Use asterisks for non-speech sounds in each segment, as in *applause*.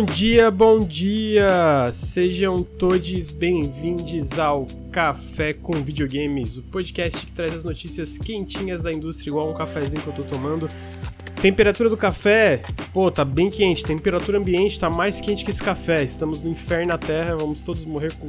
Bom dia, bom dia! Sejam todos bem-vindos ao Café com Videogames, o podcast que traz as notícias quentinhas da indústria, igual um cafezinho que eu tô tomando. Temperatura do café, pô, tá bem quente. Temperatura ambiente tá mais quente que esse café. Estamos no inferno na Terra, vamos todos morrer com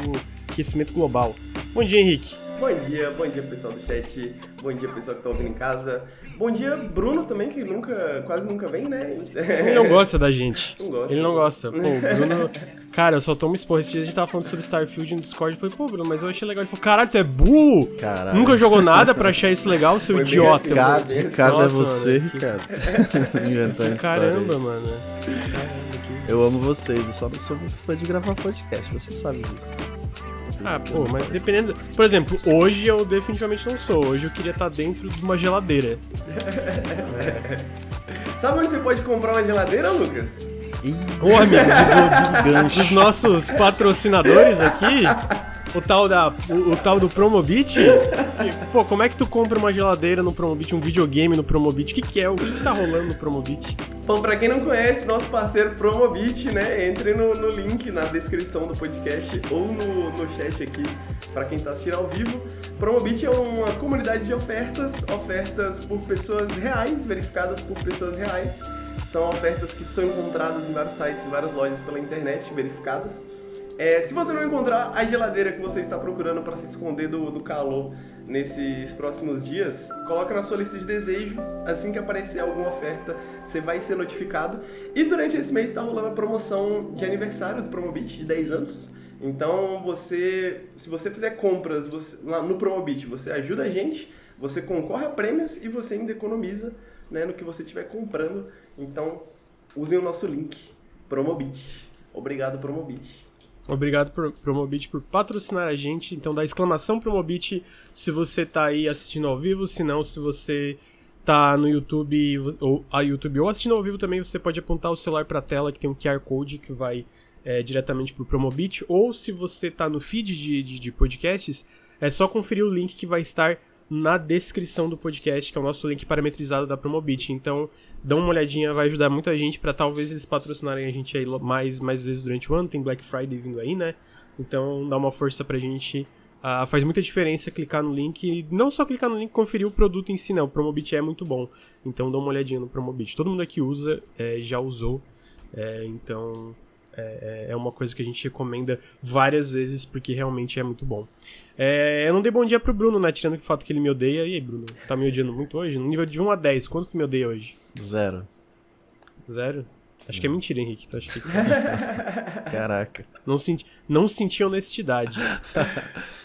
aquecimento global. Bom dia, Henrique. Bom dia, bom dia pessoal do chat, bom dia pessoal que tá ouvindo em casa. Bom dia, Bruno também, que nunca, quase nunca vem, né? Ele não gosta da gente. Não gosta. Ele não gosta. Pô, o Bruno. *laughs* Cara, eu só tomo esporro. Esse dia a gente tava falando sobre Starfield no Discord. Eu falei, pô, Bruno, mas eu achei legal. Ele falou, caralho, tu é burro! Caralho. Nunca jogou nada pra achar isso legal, seu Foi bem idiota. assim, mano. Ricardo, Nossa, Ricardo é mano, você, que- Ricardo. *laughs* Inventando. Caramba, aí. mano. Caramba, que- Eu amo vocês, eu só não sou muito fã de gravar podcast, você sabe disso. Por Ah, pô, mas dependendo. Por exemplo, hoje eu definitivamente não sou. Hoje eu queria estar dentro de uma geladeira. *laughs* Sabe onde você pode comprar uma geladeira, Lucas? Ih, Ô, amigo, do- *laughs* dos nossos patrocinadores aqui, o tal, da, o, o tal do Promobit. Pô, como é que tu compra uma geladeira no Promobit, um videogame no Promobit? O que, que é? O que, que tá rolando no Promobit? Bom, pra quem não conhece, nosso parceiro Promobit, né? Entre no, no link na descrição do podcast ou no, no chat aqui pra quem tá assistindo ao vivo. Promobit é uma comunidade de ofertas, ofertas por pessoas reais, verificadas por pessoas reais. São ofertas que são encontradas em vários sites e várias lojas pela internet, verificadas. É, se você não encontrar a geladeira que você está procurando para se esconder do, do calor nesses próximos dias, coloca na sua lista de desejos. Assim que aparecer alguma oferta, você vai ser notificado. E durante esse mês está rolando a promoção de aniversário do Promobit de 10 anos. Então você, se você fizer compras você- lá no Promobit, você ajuda a gente, você concorre a prêmios e você ainda economiza né, no que você estiver comprando. Então usem o nosso link, Promobit. Obrigado, Promobit. Obrigado por Promobit por patrocinar a gente. Então dá exclamação Promobit se você tá aí assistindo ao vivo, se não, se você tá no YouTube ou a YouTube ou assistindo ao vivo também, você pode apontar o celular para a tela que tem um QR Code que vai é, diretamente pro Promobit, ou se você tá no feed de, de, de podcasts, é só conferir o link que vai estar na descrição do podcast, que é o nosso link parametrizado da Promobit. Então, dá uma olhadinha, vai ajudar muita gente para talvez eles patrocinarem a gente aí mais, mais vezes durante o ano. Tem Black Friday vindo aí, né? Então, dá uma força pra gente. Ah, faz muita diferença clicar no link e não só clicar no link, conferir o produto em si, né? O Promobit é muito bom. Então, dá uma olhadinha no Promobit. Todo mundo aqui usa, é, já usou. É, então, é, é uma coisa que a gente recomenda várias vezes porque realmente é muito bom. É, eu não dei bom dia pro Bruno, né? Tirando o fato que ele me odeia. E aí, Bruno? Tá me odiando muito hoje? No nível de 1 a 10, quanto tu me odeia hoje? Zero. Zero? Acho que é mentira, Henrique. Acha que... *laughs* Caraca. não, senti... não senti honestidade. *laughs*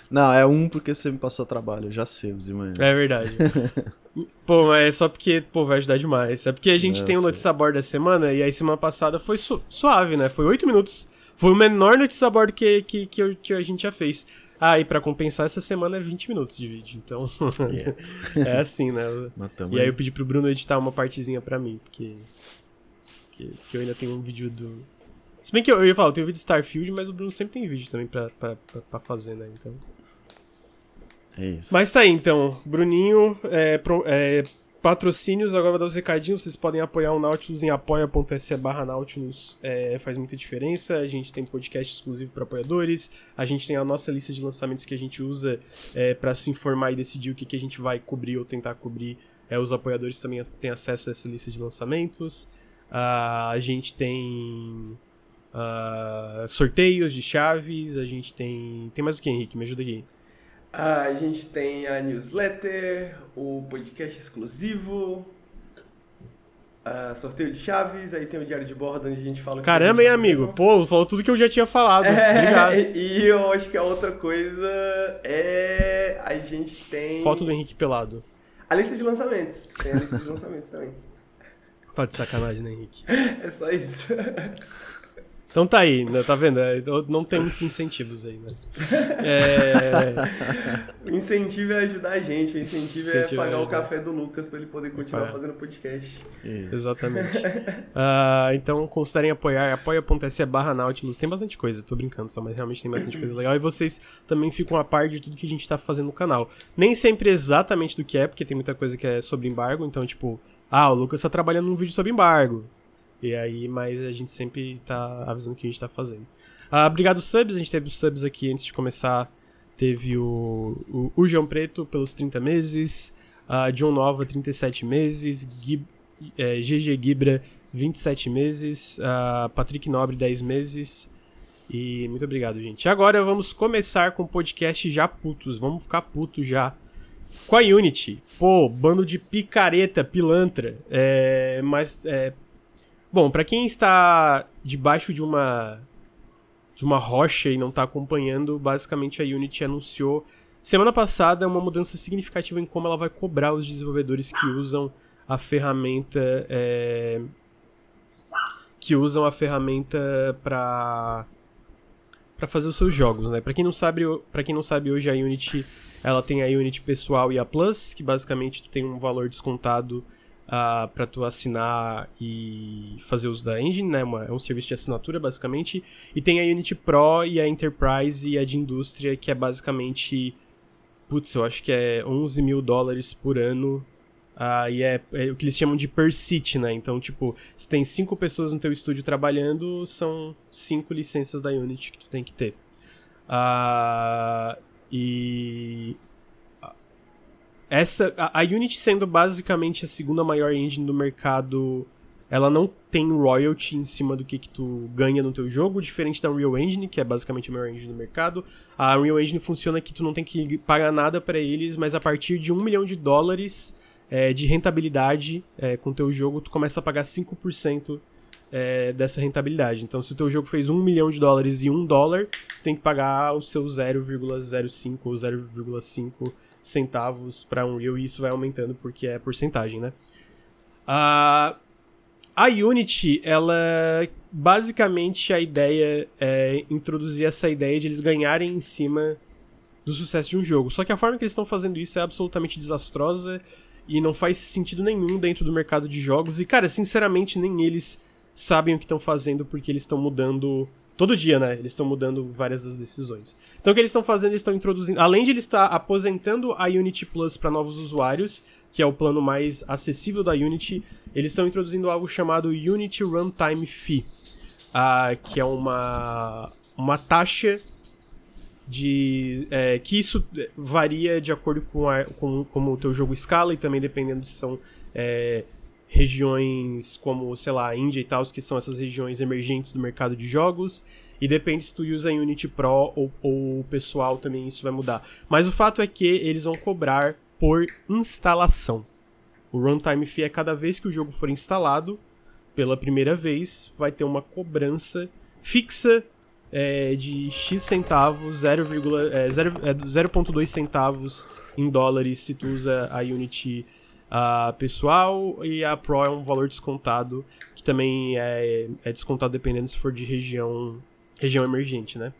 Não, é um porque você me passou trabalho já cedo de manhã. É verdade. *laughs* pô, mas é só porque, pô, vai ajudar demais. É porque a gente Eu tem o sei. notícia board da semana e aí semana passada foi su- suave, né? Foi 8 minutos. Foi o menor notícia board que, que, que, eu- que a gente já fez. Ah, e pra compensar, essa semana é 20 minutos de vídeo. Então, Yeah. *laughs* é assim, né? Matamos. E aí eu pedi pro Bruno editar uma partezinha pra mim, porque. Que, que eu ainda tenho um vídeo do. Se bem que eu, eu ia falar, eu tenho vídeo de Starfield, mas o Bruno sempre tem vídeo também pra, pra, pra, pra fazer, né? Então. É isso. Mas tá aí, então. Bruninho, é, pro- é, patrocínios, agora vou dar os recadinhos. Vocês podem apoiar o Nautilus em apoia.se barra Nautilus. É, faz muita diferença. A gente tem podcast exclusivo para apoiadores. A gente tem a nossa lista de lançamentos que a gente usa é, para se informar e decidir o que, que a gente vai cobrir ou tentar cobrir. É, os apoiadores também têm acesso a essa lista de lançamentos. Ah, a gente tem ah, sorteios de chaves. A gente tem. Tem mais o que, Henrique? Me ajuda aqui. A gente tem a newsletter, o podcast exclusivo, ah, sorteio de chaves, aí tem o diário de bordo onde a gente fala... Caramba, a hein, amigo? Pô, falou tudo que eu já tinha falado. Obrigado. É, *laughs* e eu acho que a outra coisa é a gente tem Foto do Henrique pelado. a lista de lançamentos. Tem a lista de lançamentos também. Tá de sacanagem, né, Henrique? *laughs* É só isso. Então tá aí, né? Tá vendo? É, Não tem muitos incentivos aí, né? É... O *laughs* incentivo é ajudar a gente, o incentivo, é Incentivo é pagar o ajudar. café do Lucas pra ele poder continuar fazendo podcast. Isso. Exatamente. Ah, então considerem apoiar, apoia.se barra Nautilus. Tem bastante coisa, tô brincando só, mas realmente tem bastante coisa legal. E vocês também ficam a par de tudo que a gente tá fazendo no canal. Nem sempre exatamente do que é, porque tem muita coisa que é sobre embargo. Então, tipo, ah, o Lucas tá trabalhando num vídeo sobre embargo. E aí, mas a gente sempre tá avisando o que a gente tá fazendo. Ah, obrigado, subs. A gente teve os subs aqui antes de começar. Teve o, o, o João Preto pelos 30 meses. Uh, John Nova, 37 meses. Gib, é, GG Gibra, 27 meses. Uh, Patrick Nobre, 10 meses. E muito obrigado, gente. Agora vamos começar com o podcast já putos. Vamos ficar putos já. Com a Unity. Pô, bando de picareta, pilantra. É, mas, é... Bom, para quem está debaixo de uma de uma rocha e não está acompanhando, basicamente a Unity anunciou semana passada uma mudança significativa em como ela vai cobrar os desenvolvedores que usam a ferramenta é, que usam a ferramenta para para fazer os seus jogos, né? Para quem não sabe, para quem não sabe hoje a Unity, ela tem a Unity pessoal e a Plus, que basicamente tu tem um valor descontado uh, para tu assinar e fazer uso da engine, né? Uma, é um serviço de assinatura, basicamente. E tem a Unity Pro e a Enterprise e a de indústria, que é basicamente. Putz, eu acho que é 11 mil dólares por ano. Uh, e é, é, o que eles chamam de per seat, né? Então, tipo, se tem cinco pessoas no teu estúdio trabalhando, são cinco licenças da Unity que tu tem que ter. Uh, e essa a, a, Unity sendo basicamente a segunda maior engine do mercado, ela não tem royalty em cima do que, que tu ganha no teu jogo, diferente da Unreal Engine, que é basicamente a maior engine do mercado. A Unreal Engine funciona que tu não tem que pagar nada para eles, mas a partir de um milhão de dólares é, de rentabilidade é, com o teu jogo, tu começa a pagar 5% é, dessa rentabilidade. Então, se o teu jogo fez um milhão de dólares e um dólar, tem que pagar o seu 0,05 ou 0,5 centavos para Unreal e isso vai aumentando porque é porcentagem, né? A, a Unity, ela basicamente a ideia é introduzir essa ideia de eles ganharem em cima do sucesso de um jogo. Só que a forma que eles estão fazendo isso é absolutamente desastrosa e não faz sentido nenhum dentro do mercado de jogos. E, cara, sinceramente, nem eles sabem o que estão fazendo porque eles estão mudando Todo dia, né? Eles estão mudando várias das decisões. Então o que eles estão fazendo? Eles estão introduzindo. Além de eles estar aposentando a Unity Plus para novos usuários, que é o plano mais acessível da Unity, eles estão introduzindo algo chamado Unity Runtime Fee, uh, que é uma, uma taxa de é, que isso varia de acordo com, a, com como o teu jogo escala e também dependendo se são é, regiões como, sei lá, a Índia e tal, que são essas regiões emergentes do mercado de jogos. E depende se tu usa Unity Pro ou, ou pessoal também isso vai mudar. Mas o fato é que eles vão cobrar por instalação. O runtime fee é cada vez que o jogo for instalado, pela primeira vez, vai ter uma cobrança fixa é, de X centavos, 0,2 é, 0, é, centavos em dólares se tu usa a Unity a pessoal e a Pro é um valor descontado que também é, é descontado dependendo se for de região região emergente, né?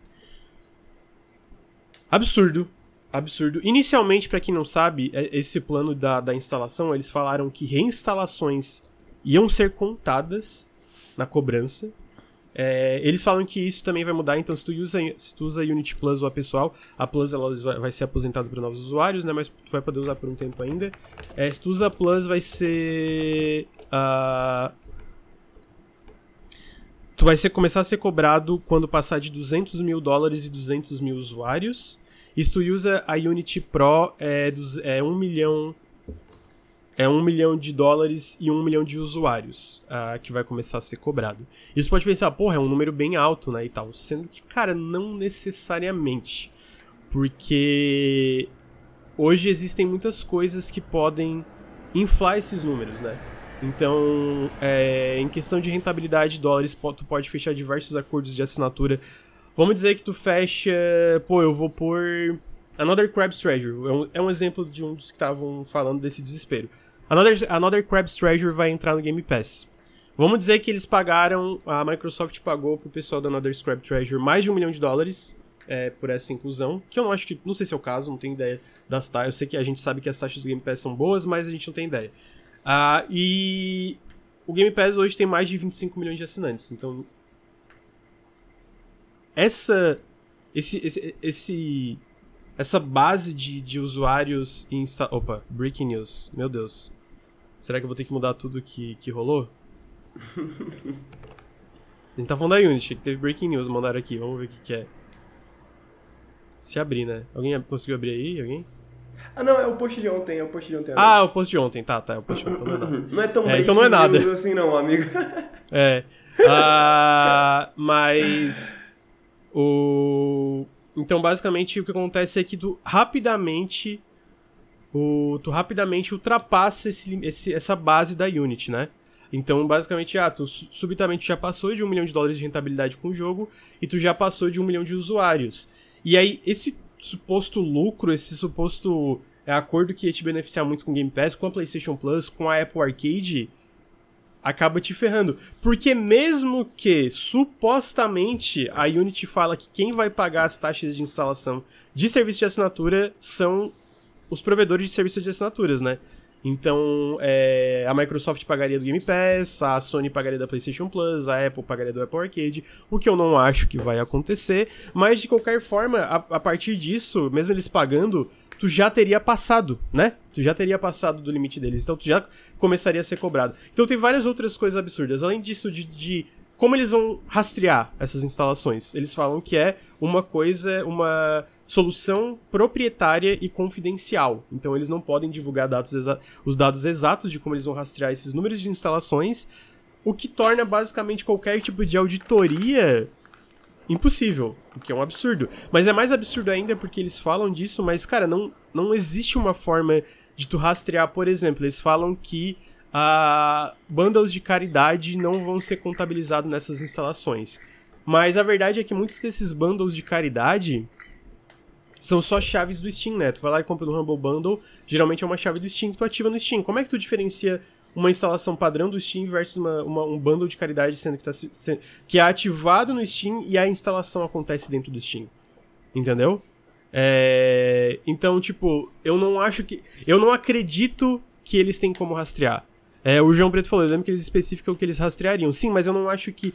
Absurdo, absurdo. Inicialmente, para quem não sabe, é, esse plano da, da instalação, eles falaram que reinstalações iam ser contadas na cobrança é, eles falam que isso também vai mudar, então se tu usa, se tu usa Unity Plus ou a pessoal, a Plus ela vai, vai ser aposentada para novos usuários, né? Mas tu vai poder usar por um tempo ainda. É, se tu usa a Plus, vai ser. Uh, tu vai ser, começar a ser cobrado quando passar de 200 mil dólares e 200 mil usuários. E se tu usa a Unity Pro, é, dos, é 1 milhão é um milhão de dólares e um milhão de usuários uh, que vai começar a ser cobrado. Isso pode pensar, porra, é um número bem alto, né, e tal. Sendo que, cara, não necessariamente. Porque hoje existem muitas coisas que podem inflar esses números, né? Então, é, em questão de rentabilidade de dólares, tu pode fechar diversos acordos de assinatura. Vamos dizer que tu fecha, pô, eu vou pôr Another Crab's Treasure. É um, é um exemplo de um dos que estavam falando desse desespero. Another, Another Crab's Treasure vai entrar no Game Pass. Vamos dizer que eles pagaram, a Microsoft pagou pro pessoal da Another Crab Treasure mais de um milhão de dólares é, por essa inclusão, que eu não acho que, não sei se é o caso, não tenho ideia das taxas, eu sei que a gente sabe que as taxas do Game Pass são boas, mas a gente não tem ideia. Ah, e o Game Pass hoje tem mais de 25 milhões de assinantes, então essa esse, esse, esse essa base de, de usuários insta... Opa, breaking news. Meu Deus. Será que eu vou ter que mudar tudo que, que rolou? A gente tá falando da Unity, que teve breaking news, mandaram aqui, vamos ver o que, que é. Se abrir, né? Alguém conseguiu abrir aí? Alguém? Ah, não, é o post de ontem, é o post de ontem. Ah, é o post de ontem, tá, tá, é o post de ontem, então não é nada. *laughs* não é tão É, então não é nada. assim não, amigo. É. Ah, mas. O. Então, basicamente, o que acontece é que tu rapidamente. O, tu rapidamente ultrapassa esse, esse- essa base da Unity, né? Então, basicamente, ah, tu su- subitamente já passou de um milhão de dólares de rentabilidade com o jogo e tu já passou de um milhão de usuários. E aí, esse suposto lucro, esse suposto é, acordo que ia te beneficiar muito com o Game Pass, com a PlayStation Plus, com a Apple Arcade, acaba te ferrando. Porque mesmo que supostamente a Unity fala que quem vai pagar as taxas de instalação de serviço de assinatura são os provedores de serviços de assinaturas, né? Então, é, a Microsoft pagaria do Game Pass, a Sony pagaria da PlayStation Plus, a Apple pagaria do Apple Arcade, o que eu não acho que vai acontecer, mas de qualquer forma, a, a partir disso, mesmo eles pagando, tu já teria passado, né? Tu já teria passado do limite deles, então tu já começaria a ser cobrado. Então tem várias outras coisas absurdas, além disso de, de como eles vão rastrear essas instalações. Eles falam que é uma coisa, uma solução proprietária e confidencial. Então eles não podem divulgar dados os dados exatos de como eles vão rastrear esses números de instalações, o que torna basicamente qualquer tipo de auditoria impossível, o que é um absurdo. Mas é mais absurdo ainda porque eles falam disso, mas cara, não, não existe uma forma de tu rastrear, por exemplo, eles falam que ah, bundles de caridade não vão ser contabilizados nessas instalações. Mas a verdade é que muitos desses bundles de caridade são só chaves do Steam, né? Tu vai lá e compra no Humble Bundle, geralmente é uma chave do Steam que tu ativa no Steam. Como é que tu diferencia uma instalação padrão do Steam versus uma, uma- um bundle de caridade sendo que, tá, se- se- que é ativado no Steam e a instalação acontece dentro do Steam? Entendeu? É, então, tipo, eu não acho que. Eu não acredito que eles têm como rastrear. É, o João Preto falou, eu lembro que eles especificam que eles rastreariam. Sim, mas eu não acho que.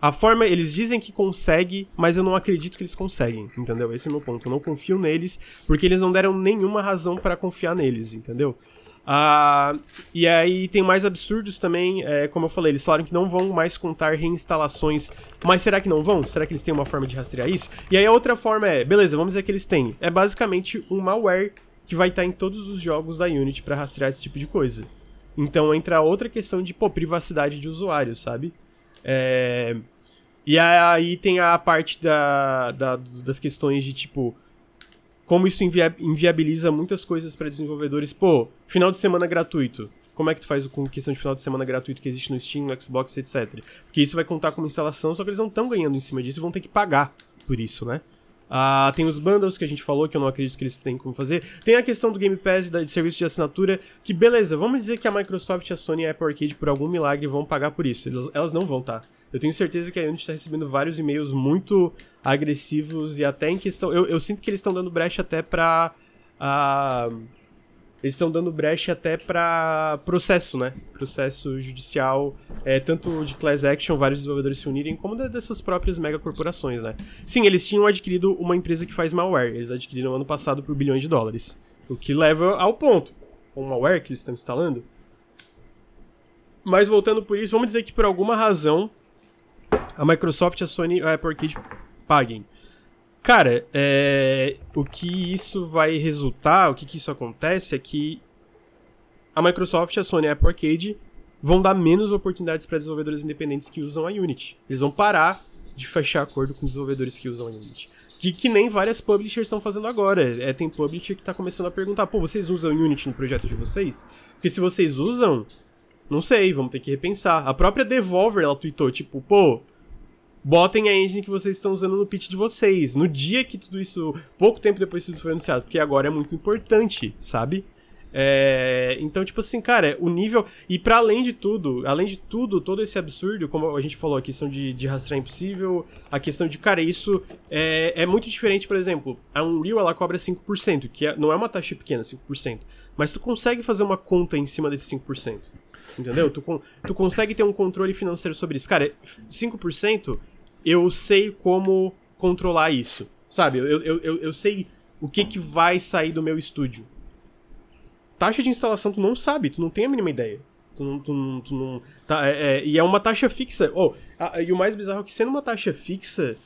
A forma, eles dizem que consegue, mas eu não acredito que eles conseguem, entendeu? Esse é meu ponto. Eu não confio neles, porque eles não deram nenhuma razão pra confiar neles, entendeu? Ah, e aí tem mais absurdos também, é, como eu falei, eles falaram que não vão mais contar reinstalações, mas será que não vão? Será que eles têm uma forma de rastrear isso? E aí a outra forma é, beleza, vamos dizer que eles têm. É basicamente um malware que vai estar em todos os jogos da Unity pra rastrear esse tipo de coisa. Então entra outra questão de, pô, privacidade de usuário, sabe? É... E aí tem a parte da, da- das questões de, tipo, como isso invia- inviabiliza muitas coisas para desenvolvedores. Pô, final de semana gratuito. Como é que tu faz com questão de final de semana gratuito que existe no Steam, no Xbox, etc. Porque isso vai contar como instalação, só que eles não estão ganhando em cima disso e vão ter que pagar por isso, né? Ah, tem os bundles que a gente falou, que eu não acredito que eles têm como fazer. Tem a questão do Game Pass e da- de serviço de assinatura, que beleza, vamos dizer que a Microsoft, a Sony e a Apple Arcade, por algum milagre, vão pagar por isso. Elas, elas não vão, tá? Eu tenho certeza que a Unity tá recebendo vários e-mails muito agressivos e até em questão. Eu, eu sinto que eles estão dando brecha até pra. ah, eles estão dando brecha até pra processo, né? Processo judicial, é, tanto de class action, vários desenvolvedores se unirem, como dessas próprias megacorporações, né? Sim, eles tinham adquirido uma empresa que faz malware. Eles adquiriram ano passado por bilhões de dólares. O que leva ao ponto. O malware que eles estão instalando. Mas voltando por isso, vamos dizer que por alguma razão a Microsoft, a Sony e a Apple Arcade paguem. Cara, é, o que isso vai resultar, o que, que isso acontece é que a Microsoft, a Sony e a Apple Arcade vão dar menos oportunidades para desenvolvedores independentes que usam a Unity. Eles vão parar de fechar acordo com desenvolvedores que usam a Unity. Que, que nem várias publishers estão fazendo agora. É, tem publisher que tá começando a perguntar, pô, vocês usam Unity no projeto de vocês? Porque se vocês usam, não sei, vamos ter que repensar. A própria Devolver, ela tweetou, tipo, pô, botem a engine que vocês estão usando no pitch de vocês. No dia que tudo isso, pouco tempo depois que tudo foi anunciado, porque agora é muito importante, sabe? É, então, tipo assim, cara, o nível. E para além de tudo, além de tudo, todo esse absurdo, como a gente falou, a questão de, de rastrear impossível, a questão de, cara, isso é, é muito diferente, por exemplo, a Unreal ela cobra 5%, que é- não é uma taxa pequena, 5%, mas tu consegue fazer uma conta em cima desse 5%. Entendeu? Tu, tu consegue ter um controle financeiro sobre isso. Cara, 5% eu sei como controlar isso. Sabe? Eu, eu, eu, eu sei o que, que vai sair do meu estúdio. Taxa de instalação tu não sabe, tu não tem a mínima ideia. Tu não. Tu não, tu não tá, é, é, e é uma taxa fixa. Oh, a, e o mais bizarro é que, sendo uma taxa fixa,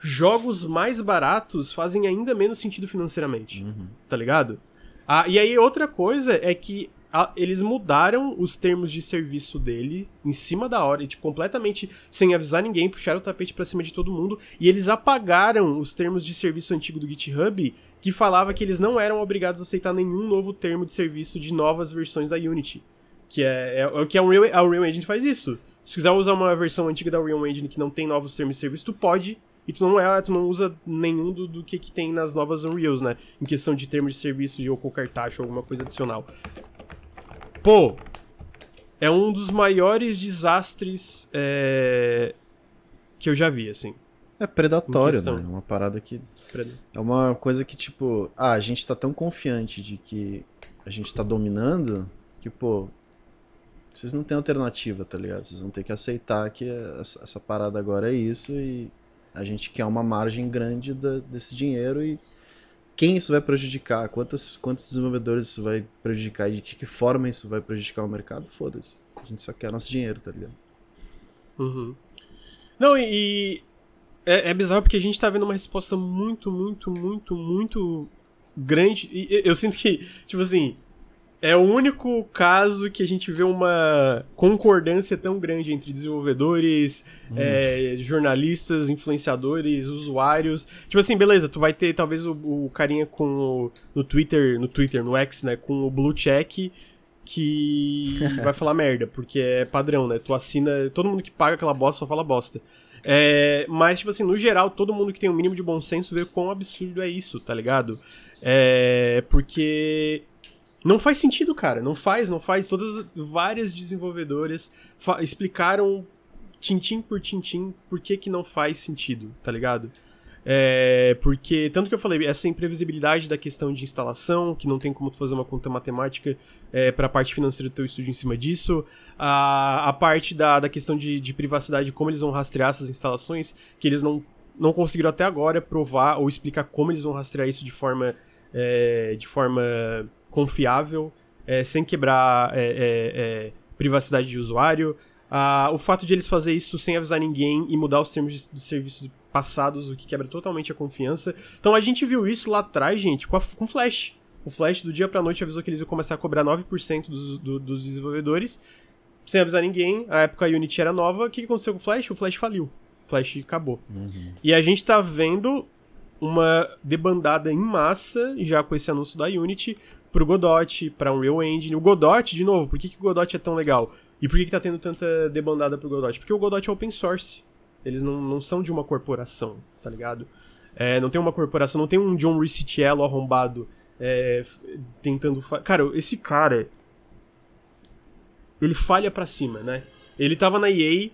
jogos mais baratos fazem ainda menos sentido financeiramente. Uhum. Tá ligado? Ah, e aí, outra coisa é que a- eles mudaram os termos de serviço dele em cima da hora, tipo, completamente sem avisar ninguém, puxaram o tapete pra cima de todo mundo, e eles apagaram os termos de serviço antigo do GitHub, que falava que eles não eram obrigados a aceitar nenhum novo termo de serviço de novas versões da Unity. Que é, é, é o que a Unreal, a Unreal Engine faz isso. Se quiser usar uma versão antiga da Unreal Engine que não tem novos termos de serviço, tu pode, e tu não é, tu não usa nenhum do, do que, que tem nas novas Unreals, né? Em questão de termos de serviço de ou qualquer taxa ou alguma coisa adicional. Pô, é um dos maiores desastres é, que eu já vi, assim. É predatório, né? É uma parada que. É uma coisa que, tipo, ah, a gente tá tão confiante de que a gente tá dominando que, pô, vocês não têm alternativa, tá ligado? Vocês vão ter que aceitar que essa, essa parada agora é isso e a gente quer uma margem grande da- desse dinheiro e quem isso vai prejudicar? Quantos, quantos desenvolvedores isso vai prejudicar e de que forma isso vai prejudicar o mercado? Foda-se. A gente só quer nosso dinheiro, tá ligado? Uhum. Não, e, é, é bizarro porque a gente tá vendo uma resposta muito, muito, muito, muito grande. E eu sinto que, tipo assim, é o único caso que a gente vê uma concordância tão grande entre desenvolvedores, é, jornalistas, influenciadores, usuários. Tipo assim, beleza, tu vai ter talvez o, o carinha com o, no Twitter, no Twitter, no X, né, com o blue check que *laughs* vai falar merda, porque é padrão, né? Tu assina, todo mundo que paga aquela bosta só fala bosta. É, mas, tipo assim, no geral, todo mundo que tem um mínimo de bom senso vê quão absurdo é isso, tá ligado? É, porque não faz sentido, cara. Não faz, não faz. Todas várias desenvolvedoras explicaram tintim por tintim por que que não faz sentido, tá ligado? É, porque, tanto que eu falei, essa imprevisibilidade da questão de instalação, que não tem como tu fazer uma conta matemática é, para a parte financeira do teu estúdio em cima disso, a, a parte da, da questão de, de privacidade, como eles vão rastrear essas instalações, que eles não, não conseguiram até agora provar ou explicar como eles vão rastrear isso de forma, é, de forma confiável, é, sem quebrar é, é, é, privacidade de usuário. Ah, o fato de eles fazer isso sem avisar ninguém e mudar os termos de, de serviços passados, o que quebra totalmente a confiança. Então a gente viu isso lá atrás, gente, com, a, com Flash. O Flash, do dia pra noite, avisou que eles iam começar a cobrar 9% dos, do, dos desenvolvedores, sem avisar ninguém. A época a Unity era nova. O que que aconteceu com o Flash? O Flash faliu. O Flash acabou. E a gente tá vendo uma debandada em massa, já com esse anúncio da Unity, pro Godot, pra Unreal Engine. O Godot, de novo, por que, que o Godot é tão legal? E por que, que tá tendo tanta debandada pro Godot? Porque o Godot é open source. Eles não, não são de uma corporação, tá ligado? É, não tem uma corporação, não tem um John Ricciello arrombado é, tentando... Cara, esse cara... Ele falha pra cima, né? Ele tava na EA...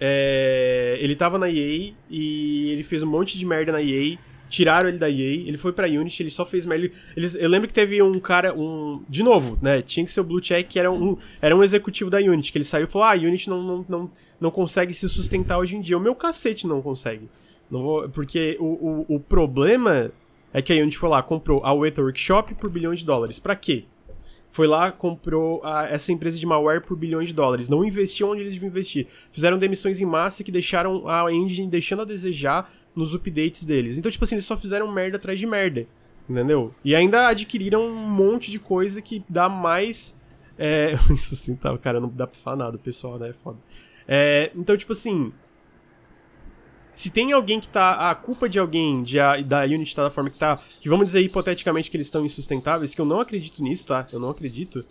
é, ele tava na EA e ele fez um monte de merda na EA. Tiraram ele da EA, ele foi pra Unity, ele só fez merda. Eles, eu lembro que teve um cara, um. De novo, né? Tinha que ser o Blue Check, que era um, era um executivo da Unity, que ele saiu e falou: Ah, a Unity não, não, não, não consegue se sustentar hoje em dia. O meu cacete não consegue. Não vou, porque o, o, o problema é que a Unity foi lá, comprou a Weta Workshop por bilhões de dólares. Pra quê? Foi lá, comprou a- essa empresa de malware por bilhões de dólares. Não investiu onde eles deviam investir. Fizeram demissões em massa que deixaram a engine deixando a desejar nos updates deles. Então, tipo assim, eles só fizeram merda atrás de merda. Entendeu? E ainda adquiriram um monte de coisa que dá mais. É. *laughs* Insustentável, cara, não dá pra falar nada, pessoal, né? É foda. É, então, tipo assim. Se tem alguém que tá. A culpa de alguém de a, da Unity tá da forma que tá. Que vamos dizer hipoteticamente que eles estão insustentáveis, que eu não acredito nisso, tá? Eu não acredito.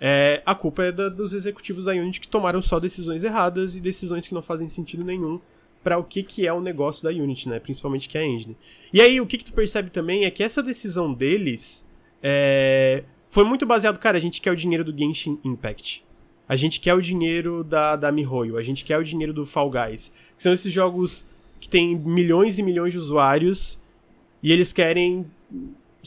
É, a culpa é da- dos executivos da Unity que tomaram só decisões erradas e decisões que não fazem sentido nenhum para o que, que é o negócio da Unity, né? Principalmente que é a engine. E aí, o que, que tu percebe também é que essa decisão deles é, foi muito baseado, cara, a gente quer o dinheiro do Genshin Impact. A gente quer o dinheiro da, da MiHoYo, a gente quer o dinheiro do Fall Guys. Que são esses jogos que tem milhões e milhões de usuários e eles querem,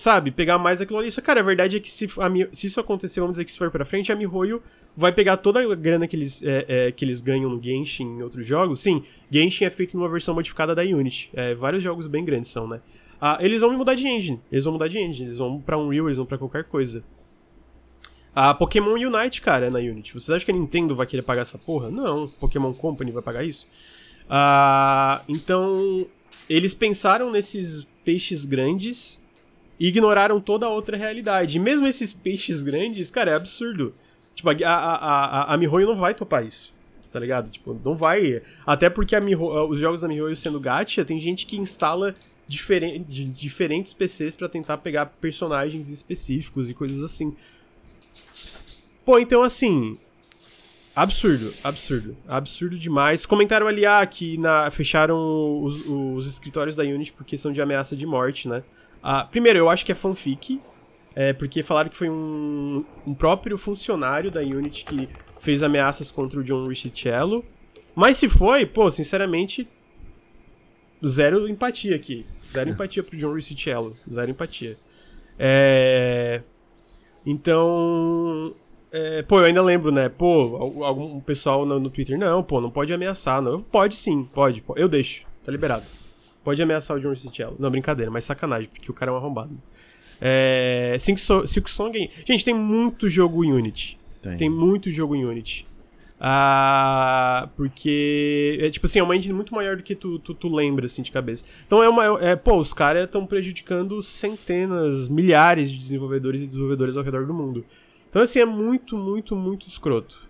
sabe, pegar mais aquilo ali. Só, cara, a verdade é que se, a se isso acontecer, vamos dizer que se for pra frente, a MiHoYo vai pegar toda a grana que eles, é, é, que eles ganham no Genshin em outros jogos. Sim, Genshin é feito numa versão modificada da Unity. É, vários jogos bem grandes são, né? Ah, eles vão mudar de engine. Eles vão mudar de engine. Eles vão pra Unreal, eles vão pra qualquer coisa. A Pokémon Unite, cara, é na Unity. Vocês acham que a Nintendo vai querer pagar essa porra? Não. Pokémon Company vai pagar isso? Ah, então, eles pensaram nesses peixes grandes e ignoraram toda a outra realidade. E mesmo esses peixes grandes, cara, é absurdo. Tipo, a, a, a, a MiHoYo não vai topar isso. Tá ligado? Tipo, não vai. Até porque Miho, os jogos da MiHoYo sendo gacha, tem gente que instala diferentes PCs para tentar pegar personagens específicos e coisas assim. Pô, então assim. Absurdo, absurdo, absurdo demais. Comentaram ali ah, que na, fecharam os, os escritórios da Unity por questão de ameaça de morte, né? Ah, primeiro, eu acho que é fanfic, é, porque falaram que foi um, um próprio funcionário da Unity que fez ameaças contra o John Richichello. Mas se foi, pô, sinceramente, zero empatia aqui. Zero empatia pro John Richichello. Zero empatia. É... Então, é, pô, eu ainda lembro, né? Pô, algum pessoal no, no, Twitter, não, pô, não pode ameaçar, não. Pode sim, pode, eu deixo, tá liberado. Pode ameaçar o John Cichello. Não, brincadeira, mas sacanagem, porque o cara é um arrombado. É, Silk, so Song. Gente, tem muito jogo em Unity. Tem, tem muito jogo em Unity. Ah, porque, é, tipo assim, é uma engine muito maior do que tu, tu, tu lembra, assim, de cabeça. Então é uma. É, pô, os caras estão prejudicando centenas, milhares de desenvolvedores e desenvolvedores ao redor do mundo. Então, assim, é muito, muito, muito escroto.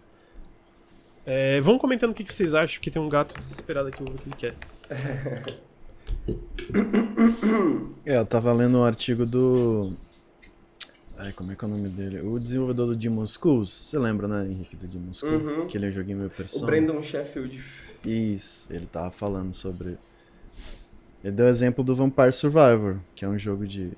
É, vão comentando o que, vocês acham, porque tem um gato desesperado aqui, o que ele quer. *laughs* É, eu tava lendo um artigo do. Ai, como é que é o nome dele? O desenvolvedor do Demon Schools. Você lembra, né, Henrique, do Demon Schools? Uhum. Que ele é joguinho meu persona. O Brandon Sheffield. Isso, ele tava falando sobre. Ele deu exemplo do Vampire Survivor, que é um jogo de.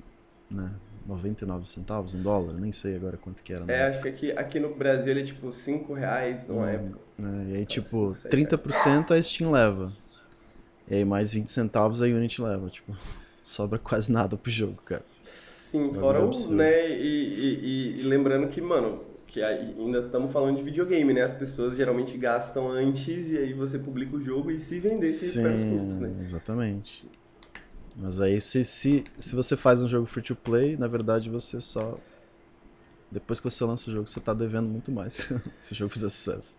Né, 99 centavos, um dólar, nem sei agora quanto que era. Né? É, acho que aqui, aqui no Brasil ele é tipo 5 reais numa hum, época. É, e aí, tipo, 5, 30% a Steam leva. E aí mais 20 centavos a Unity leva, tipo, *laughs* sobra quase nada pro jogo, cara. Sim, Não fora o, né, e, e, e, lembrando que, mano, que ainda estamos falando de videogame, né? As pessoas geralmente gastam antes e aí você publica o jogo e se vender, se recupera os custos, né? exatamente. Mas aí se, se, se você faz um jogo free to play, na verdade você só. Depois que você lança o jogo, você tá devendo muito mais. *laughs* se o jogo fizer sucesso.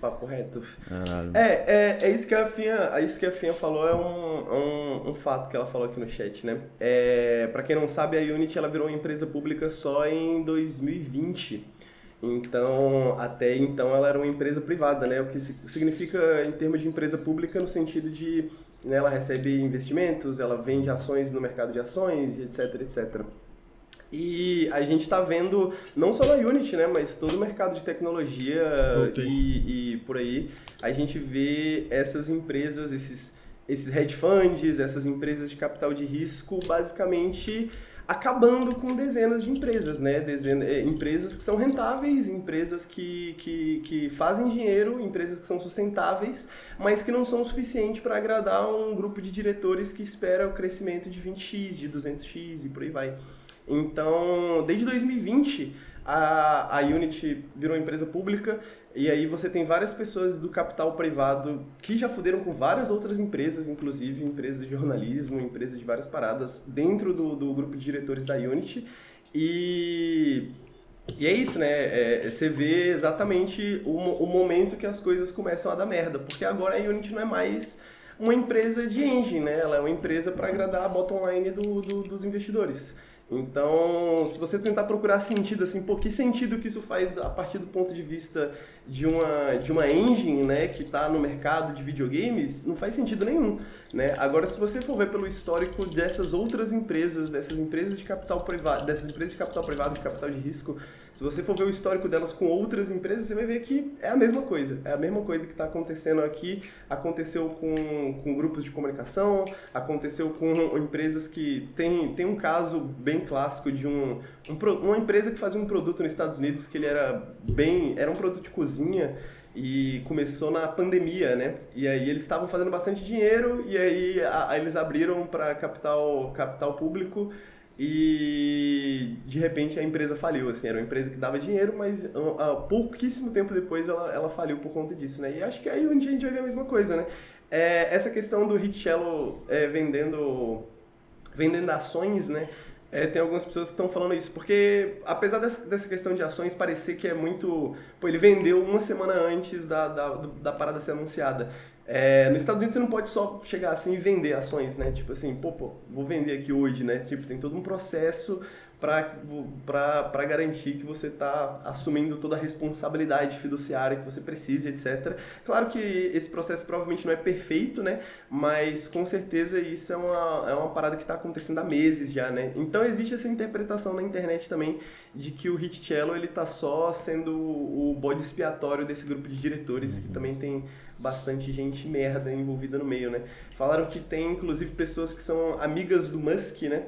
Papo reto. Caralho. É, é, é isso que a Finha, é isso que a Finha falou, é um, um, um, fato que ela falou aqui no chat, né? É, pra quem não sabe, a Unity ela virou uma empresa pública só em 2020. Então, até então ela era uma empresa privada, né? O que significa em termos de empresa pública no sentido de né, ela recebe investimentos, ela vende ações no mercado de ações e etc, etc. E a gente está vendo, não só na Unity, né, mas todo o mercado de tecnologia e, e, por aí, a gente vê essas empresas, esses, esses hedge funds, essas empresas de capital de risco, basicamente acabando com dezenas de empresas, né? Dezena, é, empresas que são rentáveis, empresas que, que, que fazem dinheiro, empresas que são sustentáveis, mas que não são o suficiente para agradar um grupo de diretores que espera o crescimento de 20x, de 200x e por aí vai. Então, desde 2020, a, a Unity virou empresa pública e aí você tem várias pessoas do capital privado que já fuderam com várias outras empresas, inclusive empresas de jornalismo, empresas de várias paradas, dentro do, do grupo de diretores da Unity. E, e é isso, né? É, você vê exatamente o, o momento que as coisas começam a dar merda, porque agora a Unity não é mais uma empresa de engine, né? Ela é uma empresa para agradar a bottom line do, do, dos investidores. Então, se você tentar procurar sentido, assim, pô, que sentido que isso faz a partir do ponto de vista de uma, de uma engine, né, que está no mercado de videogames, não faz sentido nenhum, né? Agora, se você for ver pelo histórico dessas outras empresas, dessas empresas de capital privado, dessas empresas de capital privado, de capital de risco, se você for ver o histórico delas com outras empresas, você vai ver que é a mesma coisa. É a mesma coisa que está acontecendo aqui. Aconteceu com, com grupos de comunicação, aconteceu com empresas que. Tem, tem um caso bem clássico de um, um, uma empresa que fazia um produto nos Estados Unidos que ele era bem. Era um produto de cozinha e começou na pandemia, né? E aí eles estavam fazendo bastante dinheiro e aí a, a eles abriram para capital, capital público e de repente a empresa faliu, assim, era uma empresa que dava dinheiro, mas pouquíssimo tempo depois ela, ela faliu por conta disso, né? E acho que aí um dia a gente vai ver a mesma coisa, né? É, essa questão do Richello é, vendendo, vendendo ações, né? É, tem algumas pessoas que estão falando isso, porque apesar dessa, dessa questão de ações parecer que é muito. Pô, ele vendeu uma semana antes da, da, da parada ser anunciada. É, nos Estados Unidos você não pode só chegar assim e vender ações, né? Tipo assim, pô, pô, vou vender aqui hoje, né? Tipo, tem todo um processo para garantir que você está assumindo toda a responsabilidade fiduciária que você precisa, etc. Claro que esse processo provavelmente não é perfeito, né? Mas com certeza isso é uma, é uma parada que está acontecendo há meses já, né? Então existe essa interpretação na internet também de que o Richello ele está só sendo o bode expiatório desse grupo de diretores que também tem bastante gente merda envolvida no meio, né? Falaram que tem inclusive pessoas que são amigas do Musk, né?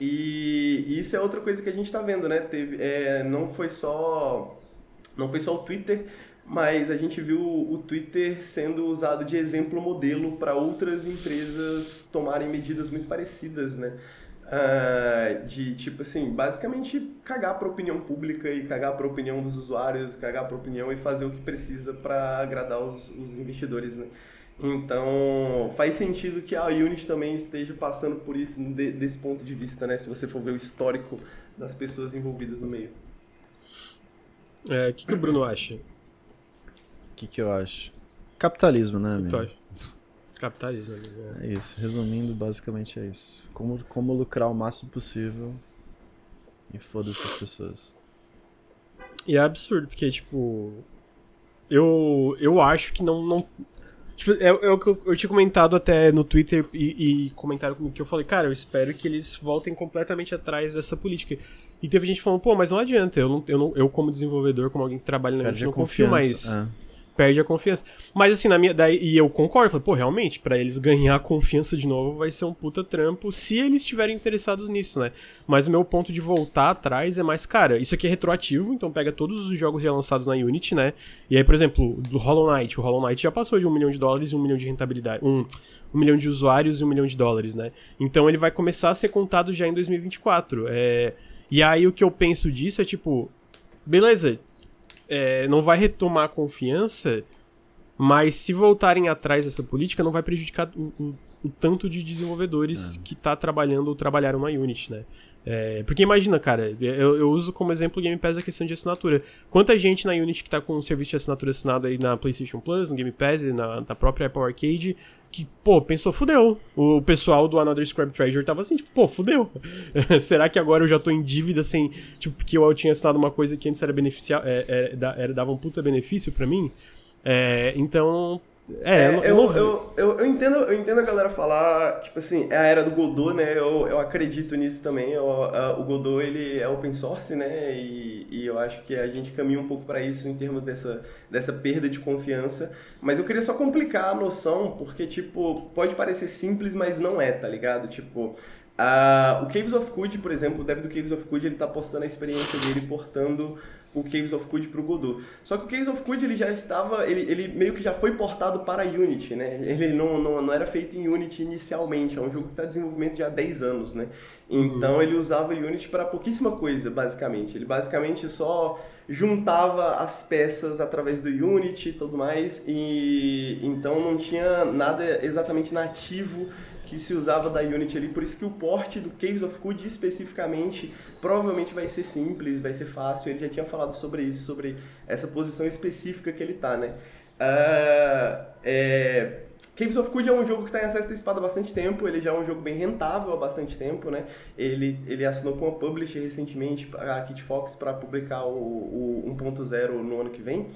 E, isso é outra coisa que a gente está vendo, né? Teve, é, não foi só não foi só o Twitter, mas a gente viu o Twitter sendo usado de exemplo modelo para outras empresas tomarem medidas muito parecidas, né? Uh, de tipo assim, basicamente cagar para a opinião pública e cagar para a opinião dos usuários, cagar para a opinião e fazer o que precisa para agradar os, os investidores, né? Então, faz sentido que a Unity também esteja passando por isso de, desse ponto de vista, né? Se você for ver o histórico das pessoas envolvidas no meio. É, o que, que o Bruno acha? O que, que eu acho? Capitalismo, né, amigo? Capitalismo, amigo. É. é isso. Resumindo, basicamente é isso. Como, como lucrar o máximo possível e foda-se as pessoas. E é absurdo, porque, tipo, eu, eu acho que não, não, Tipo, é, é, o que eu, eu tinha comentado até no Twitter e, e comentaram comigo que eu falei, cara, eu espero que eles voltem completamente atrás dessa política. E teve gente falando, pô, mas não adianta, eu, não, eu, não, eu como desenvolvedor, como alguém que trabalha na gente, não confio mais. É perde a confiança. Mas assim, na minha. Daí, e eu concordo, falei, pô, realmente, para eles ganhar a confiança de novo vai ser um puta trampo se eles estiverem interessados nisso, né? Mas o meu ponto de voltar atrás é mais, cara, isso aqui é retroativo, então pega todos os jogos já lançados na Unity, né? E aí, por exemplo, do Hollow Knight, o Hollow Knight já passou de um milhão de dólares e um milhão de rentabilidade. Um, um milhão de usuários e um milhão de dólares, né? Então ele vai começar a ser contado já em 2024. É... E aí o que eu penso disso é tipo, beleza, é, não vai retomar a confiança, mas se voltarem atrás dessa política, não vai prejudicar o, o, o tanto de desenvolvedores é. que tá trabalhando ou trabalharam na Unity, né? É, porque imagina, cara, eu, eu, uso como exemplo o Game Pass a questão de assinatura. Quanta gente na Unity que tá com um serviço de assinatura assinado aí na PlayStation Plus, no Game Pass e na, na própria Apple Arcade, que, pô, pensou, fudeu. O pessoal do Another Scrap Treasure tava assim, tipo, pô, fudeu. *laughs* Será que agora eu já tô em dívida sem, tipo, porque eu tinha assinado uma coisa que antes era beneficiar, é, é, era, dava um puta benefício para mim? É, então, é, é, eu, eu, eu, eu, entendo, eu entendo a galera falar, tipo assim, é a era do Godot, né? Eu, eu acredito nisso também. Eu, a, o Godot, ele é open source, né? E, e eu acho que a gente caminha um pouco para isso em termos dessa, dessa perda de confiança. Mas eu queria só complicar a noção, porque, tipo, pode parecer simples, mas não é, tá ligado? Tipo, Uh, o Caves of Code, por exemplo, o dev do Caves of Code, ele tá postando a experiência dele portando o Caves of Code para o Godot. Só que o Caves of Code ele já estava, ele, ele meio que já foi portado para Unity, né? Ele não, não, não era feito em Unity inicialmente, é um jogo que está em desenvolvimento já há 10 anos, né? Então uhum. ele usava Unity para pouquíssima coisa, basicamente. Ele basicamente só juntava as peças através do Unity e tudo mais, e então não tinha nada exatamente nativo que se usava da Unity ali, por isso que o porte do Caves of Code especificamente provavelmente vai ser simples, vai ser fácil, ele já tinha falado sobre isso, sobre essa posição específica que ele tá, né? Uh, é, Caves of Code é um jogo que está em acesso antecipado há bastante tempo, ele já é um jogo bem rentável há bastante tempo, né? Ele, ele assinou com a Publisher recentemente, a Kit Fox, para publicar o, o 1.0 no ano que vem.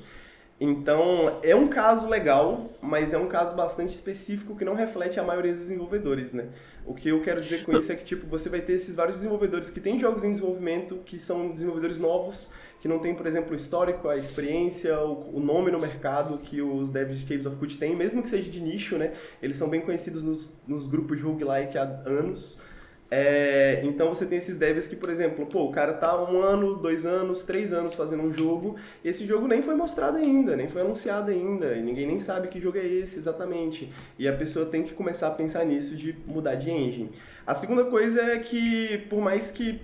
Então, é um caso legal, mas é um caso bastante específico que não reflete a maioria dos desenvolvedores, né? O que eu quero dizer com isso é que, tipo, você vai ter esses vários desenvolvedores que têm jogos em desenvolvimento, que são desenvolvedores novos, que não tem, por exemplo, o histórico, a experiência, o, nome no mercado que os devs de Caves of Code têm, mesmo que seja de nicho, né? Eles são bem conhecidos nos, nos grupos de roguelike há anos. É, então você tem esses devs que, por exemplo, pô, o cara tá um ano, dois anos, três anos fazendo um jogo, e esse jogo nem foi mostrado ainda, nem foi anunciado ainda, e ninguém nem sabe que jogo é esse exatamente. E a pessoa tem que começar a pensar nisso de mudar de engine. A segunda coisa é que, por mais que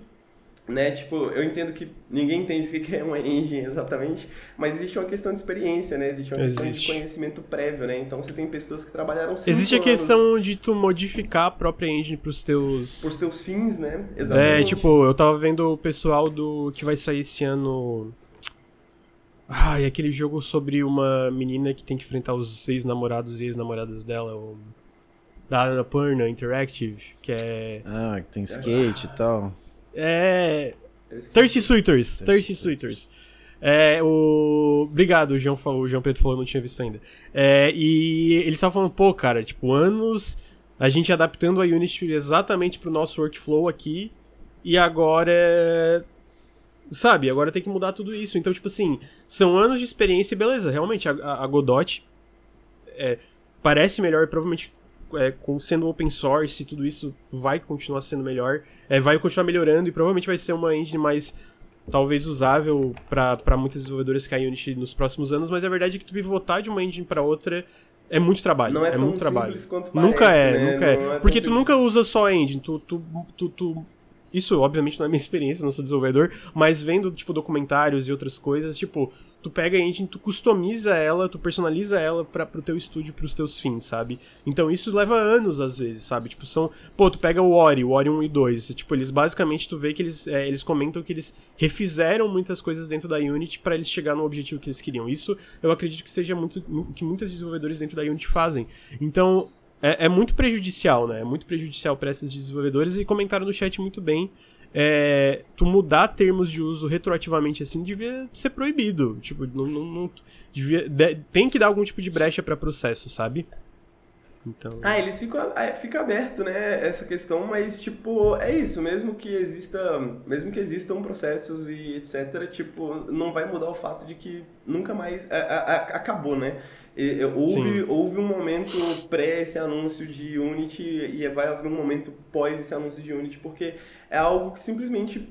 né? Tipo, eu entendo que ninguém entende o que é uma engine *laughs* exatamente, mas existe uma questão de experiência, né? Existe uma questão Existe. de conhecimento prévio, né? Então você tem pessoas que trabalharam cinco Existe a anos questão de tu modificar a própria engine pros teus. por teus fins, né? É, Exatamente. tipo, eu tava vendo o pessoal do que vai sair esse ano. Ah, e aquele jogo sobre uma menina que tem que enfrentar os ex-namorados e ex-namoradas dela, o... da Annapurna Interactive, que é. Ah, que tem skate e tal. É. Thirsty Suitors. Thirsty Suitors. É, o. Obrigado, o João, falou, o João Pedro falou, não tinha visto ainda. É, e eles estavam falando, pô, cara, tipo, anos a gente adaptando a Unity exatamente pro nosso workflow aqui, e agora. Sabe, agora tem que mudar tudo isso. Então, tipo assim, são anos de experiência e beleza, realmente, a, a- Godot é, parece melhor, provavelmente é, com, sendo open source e tudo isso vai continuar sendo melhor, é, vai continuar melhorando e provavelmente vai ser uma engine mais talvez usável para muitos desenvolvedores que a Unity nos próximos anos, mas a verdade é que tu pivotar de uma engine para outra é muito trabalho. Não é, tão muito trabalho. quanto Nunca parece, é, né? nunca é. Tão Porque tu simples. nunca usa só a engine, tu, tu, tu, tu- Isso, obviamente, não é minha *laughs* experiência, não sou desenvolvedor, mas vendo, tipo, documentários e outras coisas, tipo, tu pega a engine, tu customiza ela, tu personaliza ela para pro teu estúdio, pros teus fins, sabe? Então isso leva anos, às vezes, sabe? Tipo, são... Pô, tu pega o Ori, o Ori 1 e 2, e, tipo, eles basicamente, tu vê que eles, é, eles comentam que eles refizeram muitas coisas dentro da Unity para eles chegar no objetivo que eles queriam. Isso, eu acredito que seja muito... que muitos desenvolvedores dentro da Unity fazem. Então, é, é muito prejudicial, né? É muito prejudicial para esses desenvolvedores e comentaram no chat muito bem. É, tu mudar termos de uso retroativamente assim devia ser proibido. Tipo, não, não- não- devia, de- tem que dar algum tipo de brecha para processo, sabe? Então. Ah, eles ficam ah, fica aberto, né, essa questão, mas tipo, é isso, mesmo que exista, mesmo que existam processos e etc, tipo, não vai mudar o fato de que nunca mais a- a- acabou, né? E- e- houve, Sim. houve um momento pré esse anúncio de Unity e vai haver um momento pós esse anúncio de Unity, porque é algo que simplesmente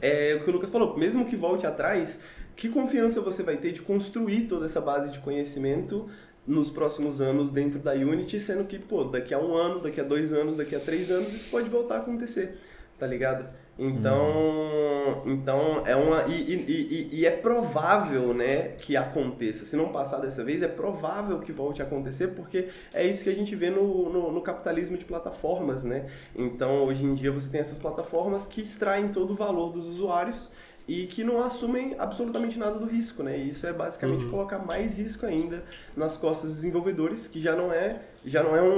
é o que o Lucas falou, mesmo que volte atrás, que confiança você vai ter de construir toda essa base de conhecimento nos próximos anos dentro da Unity, sendo que, pô, daqui a um ano, daqui a dois anos, daqui a três anos, isso pode voltar a acontecer, tá ligado? Então, então é uma. E, e, e, e é provável, né, que aconteça. Se não passar dessa vez, é provável que volte a acontecer, porque é isso que a gente vê no, no, no capitalismo de plataformas, né? Então, hoje em dia, você tem essas plataformas que extraem todo o valor dos usuários e que não assumem absolutamente nada do risco, né? E isso é basicamente Uhum. colocar mais risco ainda nas costas dos desenvolvedores, que já não é, já não é um,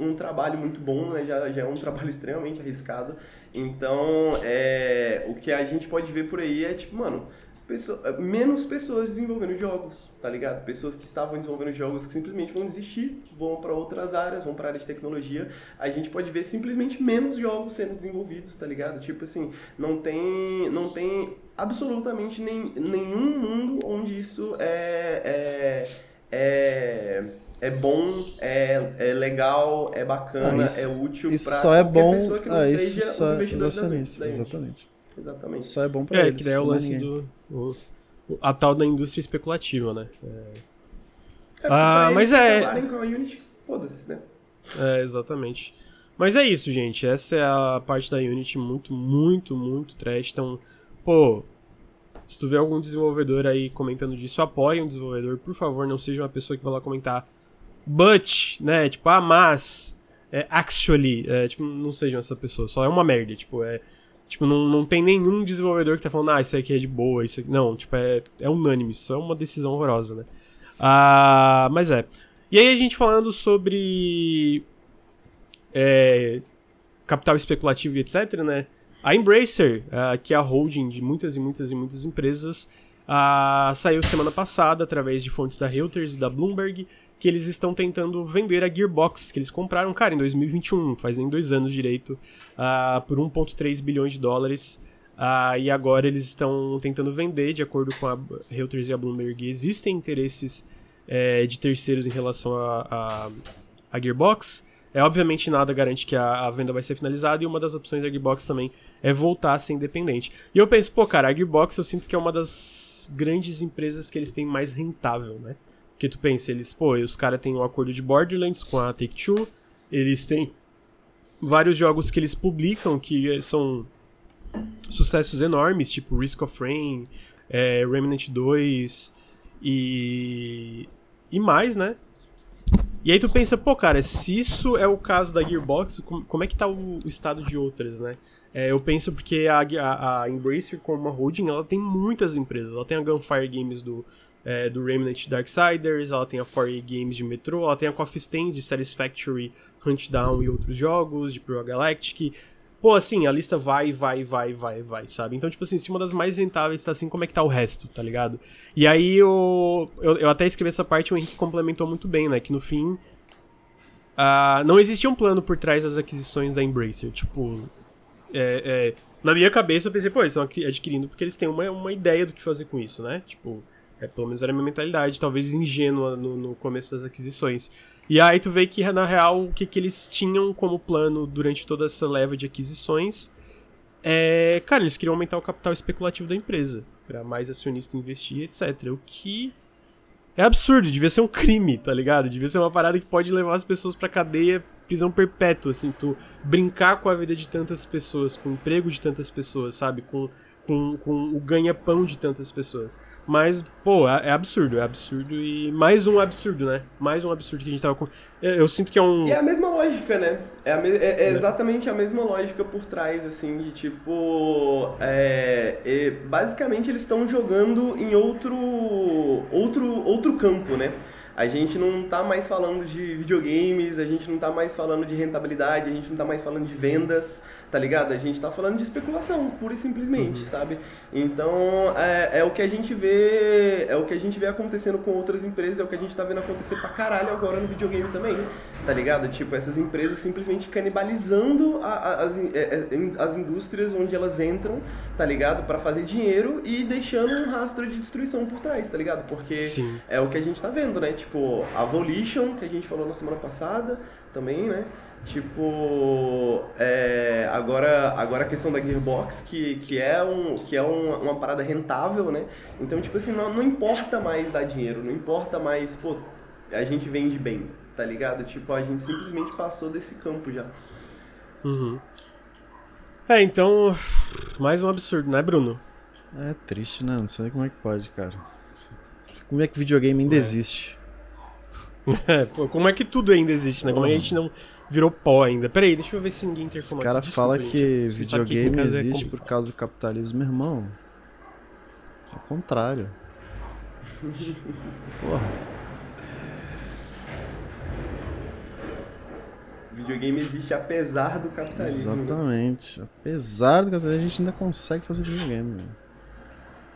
um, um trabalho muito bom, né? Já, já é um trabalho *laughs* extremamente arriscado. Então, é, o que a gente pode ver por aí é tipo, mano, pessoa- menos pessoas desenvolvendo jogos, tá ligado? Pessoas que estavam desenvolvendo jogos que simplesmente vão desistir, vão para outras áreas, vão para área de tecnologia. A gente pode ver simplesmente menos jogos sendo desenvolvidos, tá ligado? Tipo assim, não tem, não tem absolutamente nem, nenhum mundo onde isso é, é, é, é bom, é, é legal, é bacana, Ah, isso- é útil só é qualquer bom. pessoa que não Ah, seja os é investidores da- Unity. Exatamente. Exatamente. Só é bom pra É, eles. que daí é o lance do. o- o- a tal da indústria especulativa, né? É, É, Ah, pra mas é- com a Unity, foda-se, né? É, exatamente. Mas é isso, gente. Essa é a parte da Unity muito, muito, muito trash. Então, pô, se tu vê algum desenvolvedor aí comentando disso, apoie um desenvolvedor, por favor, não seja uma pessoa que vai lá comentar but, né? Tipo, ah, mas, é, actually, é, tipo, não sejam essa pessoa, só é uma merda, tipo, é. Tipo, não, não tem nenhum desenvolvedor que tá falando, ah, isso aqui é de boa, isso aqui. Não, tipo, é, é unânime, isso é uma decisão horrorosa, né? Ah, mas é. E aí a gente falando sobre é, capital especulativo e etc, né? A Embracer, ah, que é a holding de muitas e muitas e muitas empresas, ah, saiu semana passada através de fontes da Reuters e da Bloomberg que eles estão tentando vender a Gearbox que eles compraram, cara, em 2021, faz nem dois anos direito, ah, por 1,3 bilhões de dólares. Ah, e agora eles estão tentando vender, de acordo com a Reuters e a Bloomberg. Existem interesses é, de terceiros em relação a, a, a Gearbox. É, obviamente nada garante que a, a venda vai ser finalizada e uma das opções da Gearbox também é voltar a ser independente. E eu penso, pô, cara, a Gearbox eu sinto que é uma das grandes empresas que eles têm mais rentável, né? Porque tu pensa, eles, pô, os caras têm um acordo de Borderlands com a Take-Two, eles têm vários jogos que eles publicam que são sucessos enormes, tipo Risk of Rain, é, Remnant 2 e. e mais, né? E aí tu pensa, pô, cara, se isso é o caso da Gearbox, como é que tá o, o estado de outras, né? É, eu penso porque a, a, a Embracer, como uma holding, ela tem muitas empresas. Ela tem a Gunfire Games do, é, do Remnant Darksiders, ela tem a 4A Games de Metro, ela tem a Coffee Stand de Satisfactory, Huntdown e outros jogos, de Pro Galactic. Pô, assim, a lista vai, vai, vai, vai, vai, sabe? Então, tipo assim, se uma das mais rentáveis tá assim, como é que tá o resto, tá ligado? E aí eu, eu, eu até escrevi essa parte e o Henrique complementou muito bem, né? Que no fim. Uh, não existia um plano por trás das aquisições da Embracer. Tipo. É, é, na minha cabeça eu pensei, pô, eles estão adquirindo porque eles têm uma, uma ideia do que fazer com isso, né? Tipo, é, pelo menos era a minha mentalidade, talvez ingênua no, no começo das aquisições. E aí tu vê que, na real, o que, que eles tinham como plano durante toda essa leva de aquisições é... Cara, eles queriam aumentar o capital especulativo da empresa, para mais acionista investir, etc. O que é absurdo, devia ser um crime, tá ligado? Devia ser uma parada que pode levar as pessoas pra cadeia prisão perpétua, assim, tu brincar com a vida de tantas pessoas, com o emprego de tantas pessoas, sabe? Com, com, com o ganha-pão de tantas pessoas. Mas, pô, é, é, absurdo, é absurdo e mais um absurdo, né? Mais um absurdo que a gente tava com. Eu, sinto que é um. E é a mesma lógica, né? É, me... é, é exatamente a mesma lógica por trás, assim, de tipo. É... basicamente eles estão jogando em outro. outro outro campo, né? A gente não tá mais falando de videogames, a gente não tá mais falando de rentabilidade, a gente não tá mais falando de vendas, tá ligado? A gente tá falando de especulação, pura e simplesmente, uhum. sabe? Então, é, é, o que a gente vê, é o que a gente vê acontecendo com outras empresas, é o que a gente tá vendo acontecer pra caralho agora no videogame também, tá ligado? Tipo, essas empresas simplesmente canibalizando a, a, as, é, é as indústrias onde elas entram, tá ligado? para fazer dinheiro e deixando um rastro de destruição por trás, tá ligado? Porque Sim. é o que a gente tá vendo, né? Tipo, tipo, a Volition, que a gente falou na semana passada também, né? Tipo, é, agora, agora a questão da Gearbox, que, que é, um, que é um, uma parada rentável, né? Então, tipo assim, não, não importa mais dar dinheiro, não importa mais, pô, a gente vende bem, tá ligado? Tipo, a gente simplesmente passou desse campo já. Uhum. É, então, mais um absurdo, né, Bruno? É triste, né? Não sei como é que pode, cara. Como é que videogame ainda é. existe? É, *laughs* pô, como é que tudo ainda existe, né? Como é que a gente não virou pó ainda? Peraí, deixa eu ver se ninguém intercomou. Os caras falam que videogame que existe é por causa do capitalismo, irmão. É o contrário. *laughs* Porra. videogame existe apesar do capitalismo. Né? Exatamente. Apesar do capitalismo, a gente ainda consegue fazer videogame. Né?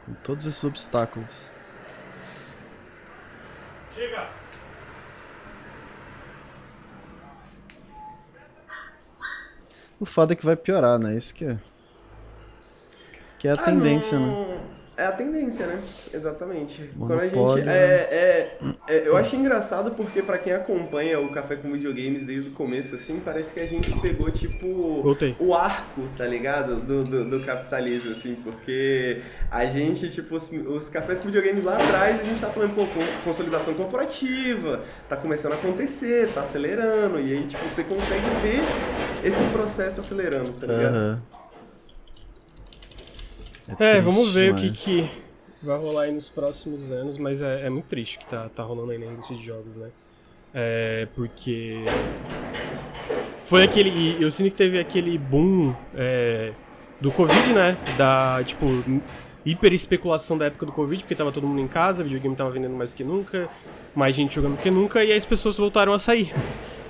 Com todos esses obstáculos. Chega! O foda é que vai piorar, né? Isso que é. Que é a ah, tendência, não... né? É a tendência, né? Exatamente. Monopólio, Quando a gente. É, é, é, eu acho engraçado porque, para quem acompanha o Café com Videogames desde o começo, assim, parece que a gente pegou, tipo, Voltei. o arco, tá ligado? Do, do, do, capitalismo, assim, porque a gente, tipo, os, os cafés com videogames lá atrás, a gente tá falando, pô, consolidação corporativa, tá começando a acontecer, tá acelerando, e aí, tipo, você consegue ver esse processo acelerando, tá ligado? Uhum. É, é vamos ver mas... o que, que vai rolar aí nos próximos anos, mas é, é muito triste que tá, tá rolando aí na indústria de jogos, né? É, porque. Foi aquele. Eu sinto que teve aquele boom é, do Covid, né? Da, tipo, hiper especulação da época do Covid, porque tava todo mundo em casa, videogame tava vendendo mais do que nunca, mais gente jogando do que nunca, e aí as pessoas voltaram a sair.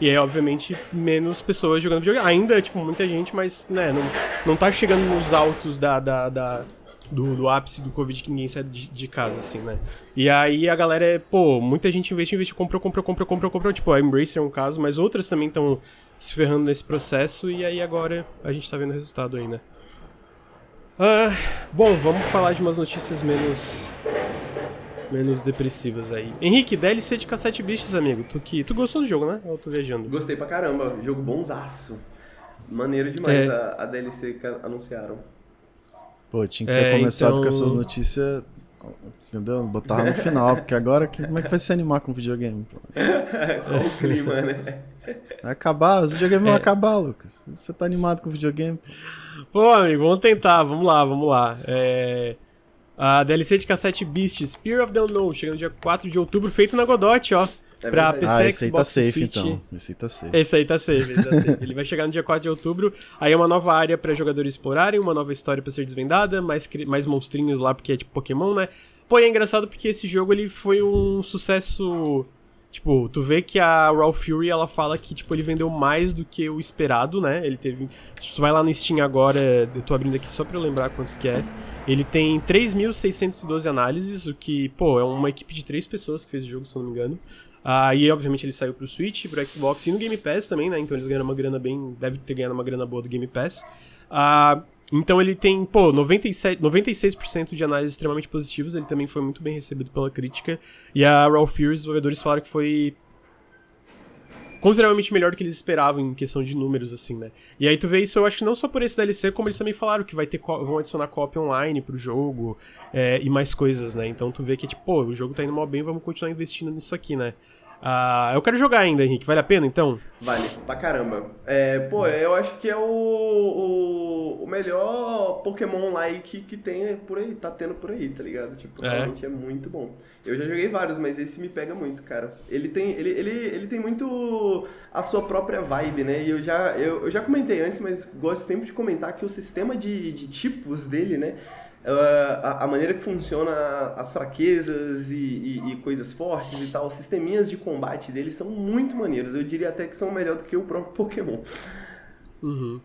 E aí, obviamente, menos pessoas jogando videogame. Ainda, tipo, muita gente, mas, né, não, não tá chegando nos altos da, da, da do, do, ápice do Covid que ninguém sai de, de, casa, assim, né? E aí a galera é, pô, muita gente investe, investe, comprou, comprou, comprou, comprou, comprou. Tipo, a Embracer é um caso, mas outras também estão se ferrando nesse processo e aí agora a gente tá vendo o resultado aí, né? Ah, bom, vamos falar de umas notícias menos menos depressivas aí. Henrique, DLC de cassete bichos, amigo. Tu, que, tu gostou do jogo, né? Ou tô viajando? Gostei pra caramba. Jogo bonzaço. Maneiro demais é. a, a, DLC que anunciaram. Pô, tinha que ter é, começado então... com essas notícias Entendeu? Botava no final, *laughs* porque agora que- como é que vai se animar com videogame? Qual o clima, né? Vai acabar, os videogames É. vão acabar, Lucas. Você tá animado com videogame? Pô, amigo, vamos tentar, vamos lá, vamos lá. É... A DLC de cassete Beast, Spear of the Unknown, chegando dia 4 de outubro, feito na Godot, ó. É pra verdade. PC, ah, esse aí tá Xbox safe Switch. então. Esse aí tá safe. Esse aí tá safe, esse tá safe. Ele vai chegar no dia 4 de outubro. Aí é uma nova área pra jogadores explorarem, uma nova história pra ser desvendada, mais, mais monstrinhos lá, porque é tipo Pokémon, né? Pô, e é engraçado porque esse jogo ele foi um sucesso. Tipo, tu vê que a Raw Fury ela fala que tipo, ele vendeu mais do que o esperado, né? Ele teve. Se tu vai lá no Steam agora, eu tô abrindo aqui só pra eu lembrar quantos que é. Ele tem 3.612 análises, o que, pô, é uma equipe de três pessoas que fez o jogo, se eu não me engano. Ah, e obviamente ele saiu pro Switch, pro Xbox e no Game Pass também, né? Então eles ganharam uma grana bem. Deve ter ganhado uma grana boa do Game Pass. Ah, então ele tem, pô, 97, 96% de análises extremamente positivas. Ele também foi muito bem recebido pela crítica. E a Raw Fury, os desenvolvedores falaram que foi consideravelmente melhor do que eles esperavam em questão de números, assim, né? E aí tu vê isso, eu acho que não só por esse DLC, como eles também falaram que vai ter vão adicionar copy online pro jogo é, e mais coisas, né? Então tu vê que, tipo, pô, o jogo tá indo mal bem, vamos continuar investindo nisso aqui, né? Ah, eu quero jogar ainda, Henrique. Vale a pena, então? Vale, pra caramba. É, pô, eu acho que é o, o, o melhor Pokémon-like que tem por aí, tá tendo por aí, tá ligado? Tipo, É. realmente é muito bom. Eu já joguei vários, mas esse me pega muito, cara. Ele tem, ele, ele, ele tem muito a sua própria vibe, né? E eu já, eu, eu já comentei antes, mas gosto sempre de comentar que o sistema de, de tipos dele, né? A, a maneira que funciona as fraquezas e, e- e coisas fortes e tal, os sisteminhas de combate dele são muito maneiros. Eu diria até que são melhor do que o próprio *laughs* Pokémon. Uhum.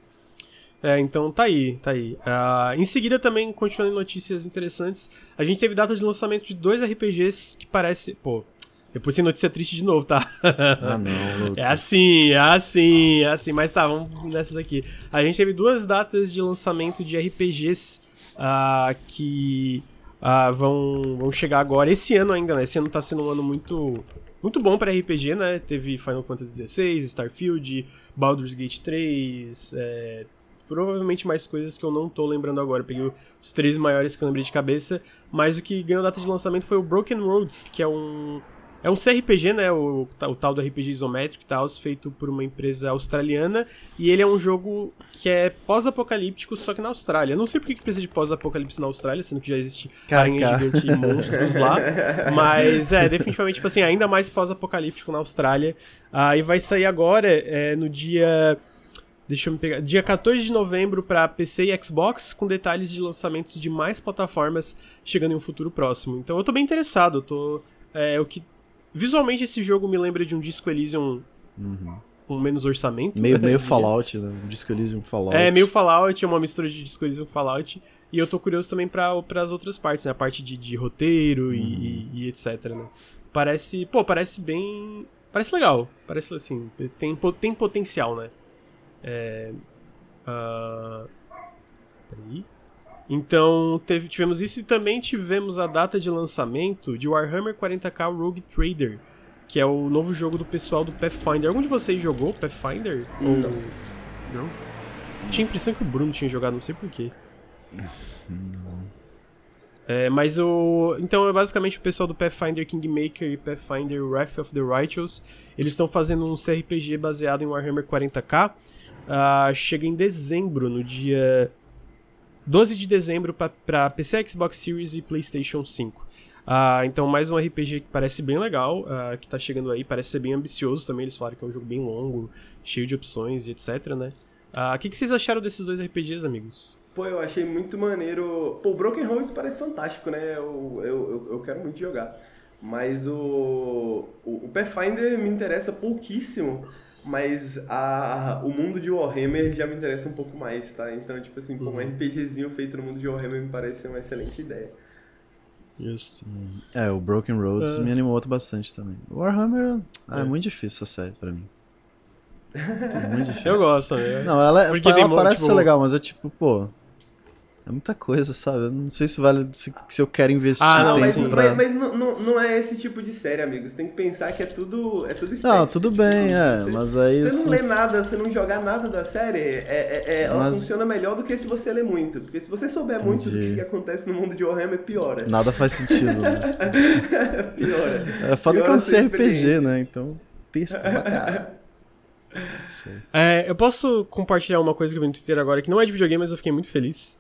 É, então tá aí, tá aí. Ah, em seguida também, continuando em notícias interessantes, a gente teve data de lançamento de dois RPGs que parece... Pô, depois tem notícia triste de novo, tá? *laughs* Ah, não, *laughs* Lucas. É assim, é assim, é assim. Mas tá, vamos nessas aqui. A gente teve duas datas de lançamento de RPGs ah, que ah, vão, vão chegar agora. Esse ano ainda, né? Esse ano tá sendo um ano muito, muito bom pra RPG, né? Teve Final Fantasy XVI, Starfield, Baldur's Gate 3, é, provavelmente mais coisas que eu não tô lembrando agora. Peguei os três maiores que eu lembrei de cabeça. Mas o que ganhou data de lançamento foi o Broken Roads, que é um é um CRPG, né? O, o tal do RPG isométrico e tal, feito por uma empresa australiana. E ele é um jogo que é pós-apocalíptico, só que na Austrália. Não sei por que que precisa de pós-apocalipse na Austrália, sendo que já existe aranha gigante e monstros lá. *laughs* Mas é, definitivamente, tipo assim, ainda mais pós-apocalíptico na Austrália. Aí vai sair agora, é, no dia. Deixa eu me pegar. Dia 14 de novembro para PC e Xbox, com detalhes de lançamentos de mais plataformas chegando em um futuro próximo. Então eu tô bem interessado. Eu tô. É, o que. Visualmente esse jogo me lembra de um Disco Elysium Uhum. com menos orçamento. Meio, meio né? Fallout, né? Um Disco Elysium Fallout. É, meio Fallout, é uma mistura de Disco Elysium com Fallout. E eu tô curioso também para as outras partes, né? A parte de, de roteiro e, e- e etc, né? Parece, pô, parece bem... Parece legal. Parece, assim, tem, tem potencial, né? É... ah, peraí. Então, teve, tivemos isso e também tivemos a data de lançamento de Warhammer 40k Rogue Trader, que é o novo jogo do pessoal do Pathfinder. Algum de vocês jogou Pathfinder? Ou... Não. Não? Tinha a impressão que o Bruno tinha jogado, não sei porquê. É, mas o. Então é basicamente o pessoal do Pathfinder Kingmaker e Pathfinder Wrath of the Righteous. Eles estão fazendo um CRPG baseado em Warhammer 40k. Ah, chega em dezembro, no dia 12 de dezembro para PC, Xbox Series e PlayStation 5. Ah, então, mais um RPG que parece bem legal, ah, que tá chegando aí, parece ser bem ambicioso também. Eles falaram que é um jogo bem longo, cheio de opções e etc, né? Ah, O que, que vocês acharam desses dois RPGs, amigos? Pô, eu achei muito maneiro. Pô, o Broken Roads parece fantástico, né? Eu, eu, eu, eu quero muito jogar. Mas o, o, o Pathfinder me interessa pouquíssimo, mas a, o mundo de Warhammer já me interessa um pouco mais, tá? Então, tipo assim, pô, um RPGzinho feito no mundo de Warhammer me parece ser uma excelente ideia. Justo. É, o Broken Roads Ah. me animou outro bastante também. Warhammer ah, é. É. muito difícil essa série pra mim. *laughs* É muito difícil. Eu gosto também. Não, ela, Porque ela mo- parece tipo- ser legal, mas é tipo, pô. É muita coisa, sabe? Eu não sei se vale se, se eu quero investir Ah, não, mas, tempo sim. pra. mas, mas não, não, não é esse tipo de série, amigos. Tem que pensar que é tudo, é tudo estético. Não, tudo Tipo, bem, é, você- mas aí. Você não lê nada, você não jogar nada da série, é, é- é- ela Mas- funciona melhor do que se você lê muito. Porque se você souber muito do Entendi. que acontece no mundo de Warhammer, piora. Nada faz sentido, né? *laughs* piora. É foda que é um CRPG, né? Então, texto pra caralho. Não sei. É, eu posso compartilhar uma coisa que eu vi no Twitter agora, que não é de videogame, mas eu fiquei muito feliz.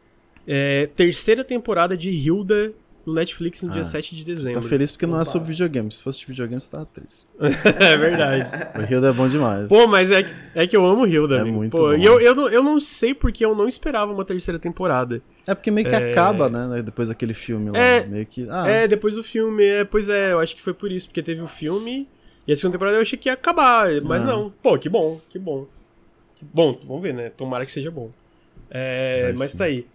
É, terceira temporada de Hilda no Netflix no dia Ah, 7 de Tá dezembro. feliz porque não é Opa. sobre videogame. Se fosse de videogame, você tava triste. *laughs* é verdade. O Hilda é bom demais. Pô, mas é, que- é que eu amo Hilda, É amigo. muito Pô, bom. E eu, eu, não, eu não sei porque eu não esperava uma terceira temporada. É porque meio que É. acaba, né? Depois daquele filme lá. É. Meio que. Ah, É, depois do filme, é, pois é, eu acho que foi por isso, porque teve o filme e a segunda temporada eu achei que ia acabar, mas Ah. não. Pô, que bom, que bom. Que bom, vamos ver, né? Tomara que seja bom. É, mas sim. tá aí.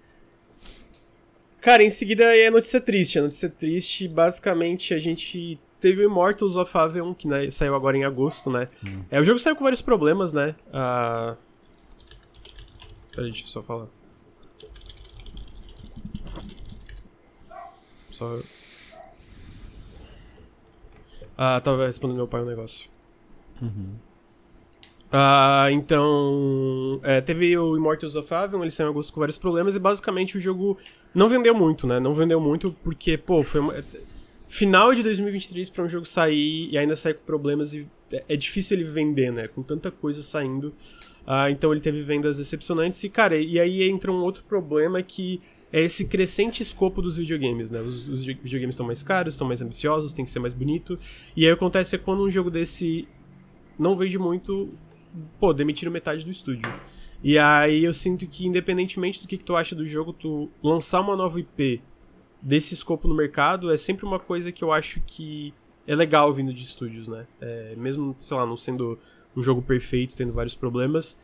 Cara, em seguida é notícia triste. A notícia triste, basicamente, a gente teve o Immortals of Avion, que né, saiu agora em agosto, né? Hum. É, o jogo saiu com vários problemas, né? Ah... Peraí, deixa eu só falar. Só. Ah, tava respondendo meu pai um negócio. Ah, então. é, teve o Immortals of Avion, ele saiu em agosto com vários problemas e basicamente o jogo não vendeu muito, né? Não vendeu muito porque, pô, foi uma. Final de 2023 pra um jogo sair e ainda sair com problemas e é- é difícil ele vender, né? Com tanta coisa saindo. Ah, então ele teve vendas decepcionantes e, cara, e aí entra um outro problema que é esse crescente escopo dos videogames, né? Os, os vi- videogames estão mais caros, estão mais ambiciosos, tem que ser mais bonito. E aí acontece é quando um jogo desse não vende muito, pô, demitiram metade do estúdio. E aí eu sinto que, independentemente do que, que tu acha do jogo, tu lançar uma nova IP desse escopo no mercado é sempre uma coisa que eu acho que é legal vindo de estúdios, né? É, mesmo, sei lá, não sendo um jogo perfeito, tendo vários problemas.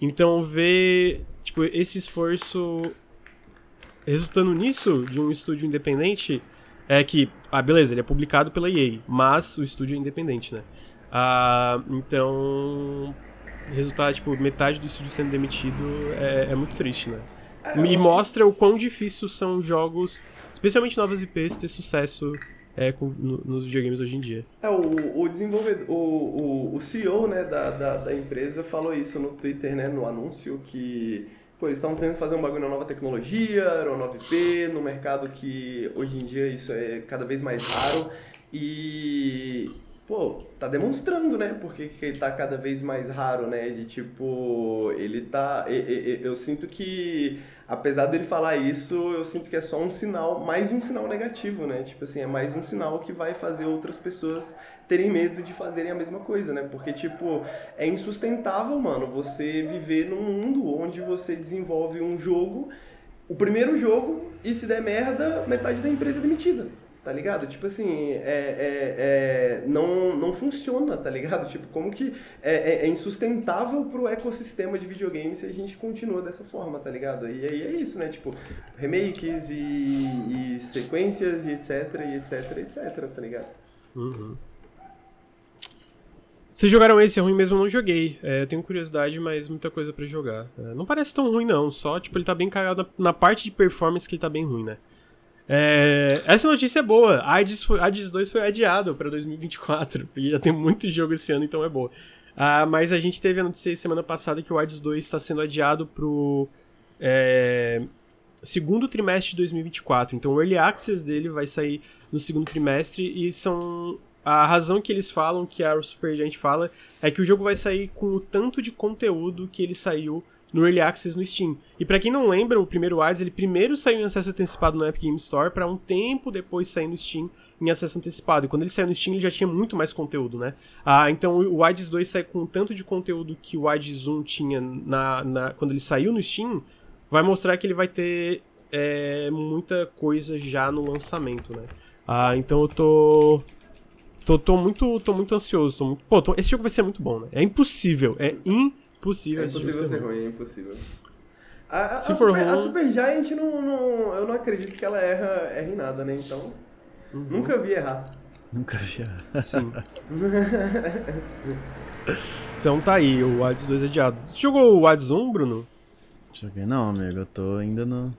Então ver, tipo, esse esforço resultando nisso, de um estúdio independente, é que, ah, beleza, ele é publicado pela EA, mas o estúdio é independente, né? Ah, então, resultar, tipo, metade do estúdio sendo demitido é, é muito triste, né? É, e assim, mostra o quão difícil são jogos, especialmente novas IPs, ter sucesso é, com- no- nos videogames hoje em dia. É, o, o desenvolvedor, o, o, o CEO né, da, da, da empresa falou isso no Twitter, né, no anúncio, que pô, eles estavam tentando fazer um bagulho na nova tecnologia, era uma nova IP, no mercado que hoje em dia isso é cada vez mais raro. E, pô, tá demonstrando, né, porque que ele tá cada vez mais raro, né, de tipo, ele tá... e- e- e- Eu sinto que apesar dele falar isso, eu sinto que é só um sinal, mais um sinal negativo, né? Tipo assim, é mais um sinal que vai fazer outras pessoas terem medo de fazerem a mesma coisa, né? Porque, tipo, é insustentável, mano, você viver num mundo onde você desenvolve um jogo, o primeiro jogo, e se der merda, metade da empresa é demitida. Tá ligado? Tipo assim, é, é, é, não, não funciona, tá ligado? *laughs* Tipo, como que é, é, é insustentável pro ecossistema de videogame se a gente continua dessa forma, tá ligado? E aí é isso, né? Tipo, remakes e, e sequências e etc, e etc, etc, tá ligado? Vocês jogaram esse? É ruim mesmo, eu não joguei. É, eu tenho curiosidade, mas muita coisa pra jogar. É, não parece tão ruim, não. Só, tipo, ele tá bem cagado na, na parte de performance que ele tá bem ruim, né? É, essa notícia é boa. Hades, foi, Hades 2 foi adiado pra 2024. Porque já tem muito jogo esse ano, então é boa. Ah, mas a gente teve a notícia semana passada que o Hades 2 está sendo adiado pro é, segundo trimestre de 2024. Então o Early Access dele vai sair no segundo trimestre e são a razão que eles falam, que a Supergiant fala, é que o jogo vai sair com o tanto de conteúdo que ele saiu no Early Access no Steam. E pra quem não lembra, o primeiro Hades, ele primeiro saiu em acesso antecipado no Epic Game Store, pra um tempo depois sair no Steam em acesso antecipado. E quando ele saiu no Steam, ele já tinha muito mais conteúdo, né? Ah, então o Hades 2 sai com tanto de conteúdo que o Hades 1 tinha na, na, quando ele saiu no Steam, vai mostrar que ele vai ter é, muita coisa já no lançamento, né? Ah, então eu tô Tô, tô muito, tô muito ansioso. Tô muito... Pô, tô- esse jogo vai ser muito bom, né? É impossível. É impossível. É esse jogo impossível ser ruim. ruim, é impossível. A, a, Se a for Super, a ruim- Supergiant, não, não, eu não acredito que ela erra, erra em nada, né? Então, Uhum. nunca vi errar. Nunca vi. Sim. *laughs* então tá aí, o Hades 2 adiado. Você jogou o Hades 1, Bruno? Joguei não, amigo. Eu tô ainda no.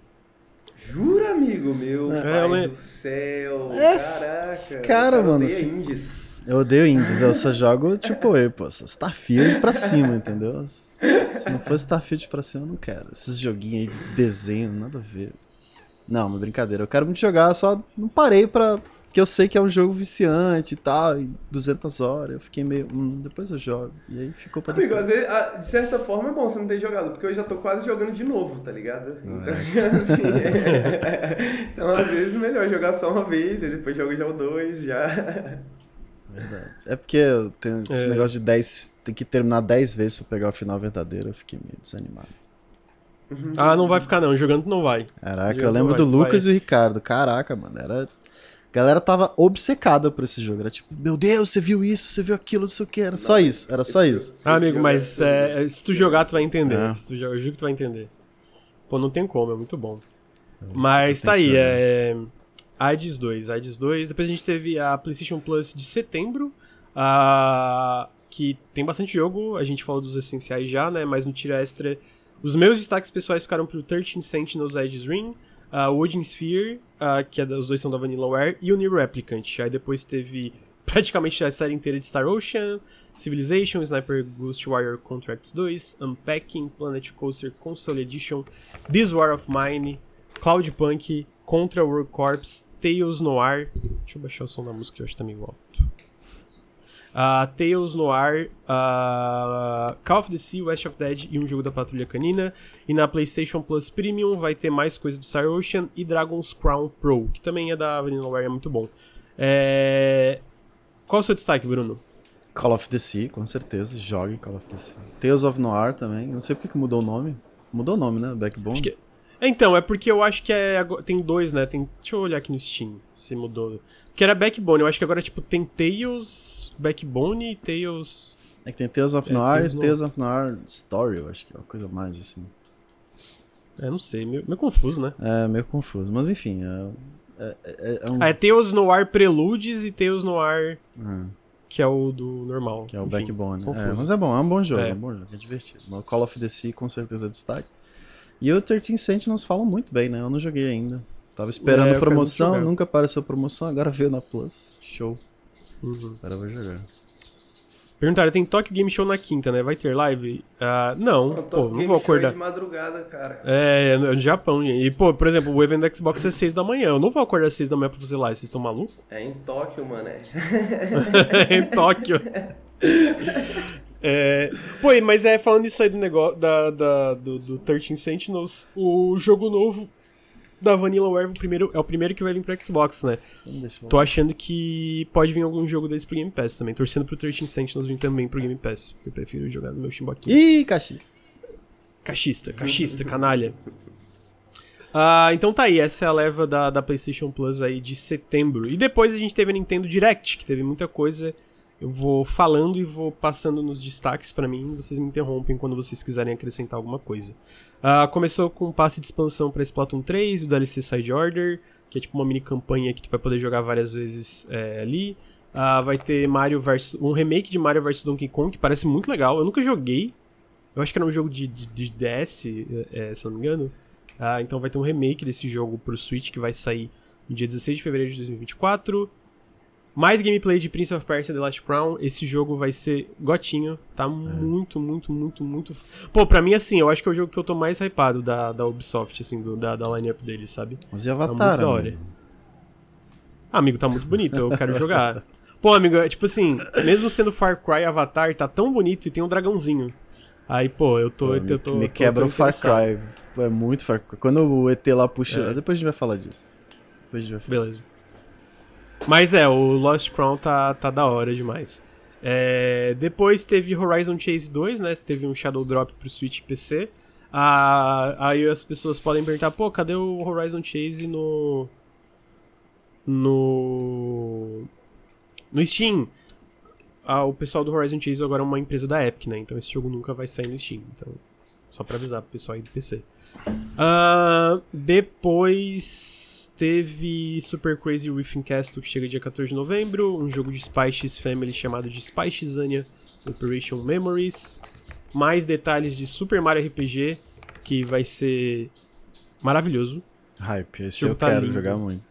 Jura, amigo meu? É, pai le- do céu. É, Caraca. cara, o mano, indies. Eu odeio indies, eu só jogo tipo eu, pô, Starfield pra cima, entendeu? Se não for Starfield pra cima, eu não quero. Esses joguinhos aí de desenho, nada a ver. Não, uma brincadeira. Eu quero muito jogar, só não parei pra. Porque eu sei que é um jogo viciante e tal, e 200 horas. Eu fiquei meio. Hum, depois eu jogo. E aí ficou pra Amigo, depois. às vezes, de certa forma é bom você não ter jogado, porque eu já tô quase jogando de novo, tá ligado? Então, *laughs* assim, é- então, às vezes, é melhor jogar só uma vez, e depois joga já o dois, já. Verdade. É porque eu tenho esse É. negócio de 10. Tem que terminar 10 vezes pra pegar o final verdadeiro. Eu fiquei meio desanimado. Ah, não vai ficar não, jogando não vai. Caraca, Jogando eu lembro vai, do vai. Lucas e o Ricardo. Caraca, mano, era. A galera tava obcecada por esse jogo. Era tipo, meu Deus, você viu isso, você viu aquilo, não sei o que. Era só isso, era só esse isso. Ah, amigo, mas é- é, se tu jogar, tu vai entender. É. Se tu jogar, eu juro que tu vai entender. Pô, não tem como, é muito bom. Mas eu tá tenho aí, que é. AIDS 2, AIDS 2. Depois a gente teve a PlayStation Plus de setembro, ah, que tem bastante jogo. A gente falou dos essenciais já, né? Mas no tira extra, os meus destaques pessoais ficaram pro 13 Sentinels Aegis Ring, a Odin Sphere, que é da- os dois são da Vanillaware, e o Nier Replicant. Aí depois teve *laughs* praticamente a série inteira de Star Ocean, Civilization, Sniper Ghost Warrior Contracts 2, Unpacking, Planet Coaster Console Edition, This War of Mine, Cloud Punk, Contra World Corps, Tales Noir. Deixa eu baixar o som da música que eu acho que tá meio alto. Ah, Tales Noir, ah, Call of the Sea, West of Dead e um jogo da Patrulha Canina. E na PlayStation Plus Premium vai ter mais coisa do Star Ocean e Dragon's Crown Pro, que também é da Vanillaware, é muito bom. É... Qual o seu destaque, Bruno? Call of the Sea, com certeza. Jogue Call of the Sea. Tales of Noir também. Não sei porque que mudou o nome. Mudou o nome, né? Backbone. Acho que- Então, é porque eu acho que é, tem dois, né? Tem, deixa eu olhar aqui no Steam se mudou. Que era Backbone, eu acho que agora tipo tem Tales, Backbone e Tales. É que tem Tales of É, Noir e Tales of Noir Story, eu acho que é uma coisa mais assim. É, não sei, meio, meio confuso, né? É meio confuso. Mas enfim, é, é, é- é um. Ah, é Tales Noir Preludes e Tales Noir, é, que é o do normal. que é o Enfim, Backbone. É, mas é bom, é um bom jogo, É. é, um bom jogo, é divertido. O Call of the Sea com certeza é destaque. E o 13 Sentinels falam muito bem, né? Eu não joguei ainda. Tava esperando É, quero muito promoção, nunca apareceu promoção, agora veio na Plus. Show. Uhum. Agora eu vou jogar. Perguntaram, tem Tokyo Game Show na quinta, né? Vai ter live? Ah, não, tô pô, não game vou show aí acordar. de madrugada, cara. É, no no Japão, gente. E, pô, por exemplo, o evento da Xbox é 6 da manhã. Eu não vou acordar às 6 da manhã pra fazer live. Vocês estão malucos? É em Tóquio, mano. *laughs* É. em Tóquio. *laughs* É, pô, mas é falando isso aí do negócio da, da- do, do 13 Sentinels, o jogo novo da Vanillaware o primeiro, é o primeiro que vai vir pro Xbox, né? Tô achando que pode vir algum jogo desse pro Game Pass também. Torcendo pro 13 Sentinels vir também pro Game Pass, porque eu prefiro jogar no meu Xbox. Ih, cachista. Cachista, cachista, canalha. Ah, então tá aí, essa é a leva da, da PlayStation Plus aí de setembro. E depois a gente teve a Nintendo Direct, que teve muita coisa. Eu vou falando e vou passando nos destaques pra mim, vocês me interrompem quando vocês quiserem acrescentar alguma coisa. Ah, começou com um passe de expansão pra Splatoon 3, o DLC Side Order, que é tipo uma mini campanha que tu vai poder jogar várias vezes é, ali. Ah, vai ter Mario vs um remake de Mario vs Donkey Kong, que parece muito legal. Eu nunca joguei, eu acho que era um jogo de, de, de DS, é, se eu não me engano. Ah, então vai ter um remake desse jogo pro Switch que vai sair no dia 16 de fevereiro de 2024. Mais gameplay de Prince of Persia The Last Crown. Esse jogo vai ser gotinho. Tá muito, muito, muito, muito. Pô, pra mim, assim, eu acho que é o jogo que eu tô mais hypado da, da Ubisoft, assim, do, da, da line-up deles, sabe? Mas e muito Avatar, da hora. amigo? Ah, amigo, tá muito bonito, eu quero jogar. *laughs* Pô, amigo, é tipo assim, mesmo sendo Far Cry Avatar, tá tão bonito e tem um dragãozinho. Aí, pô, eu tô. Pô, eu me, tô me tô- quebra o Far. Cry. É muito Far Cry. Quando o ET lá puxa. É. Depois a gente vai falar disso. Depois a gente vai falar. Beleza. Mas é, o Lost Crown tá, tá da hora demais. É, depois teve Horizon Chase 2, né? Teve um Shadow Drop pro Switch e PC. Ah, aí as pessoas podem perguntar, pô, cadê o Horizon Chase no. No. No Steam? Ah, o pessoal do Horizon Chase agora é uma empresa da Epic, né? Então esse jogo nunca vai sair no Steam. Então, só pra avisar pro pessoal aí do PC. Ah, depois teve Super Crazy Riffing Castle que chega dia 14 de novembro, um jogo de Spy X Family chamado de Spy Xania Operation Memories. Mais detalhes de Super Mario RPG que vai ser maravilhoso. Hype, esse eu tá quero lindo. jogar muito.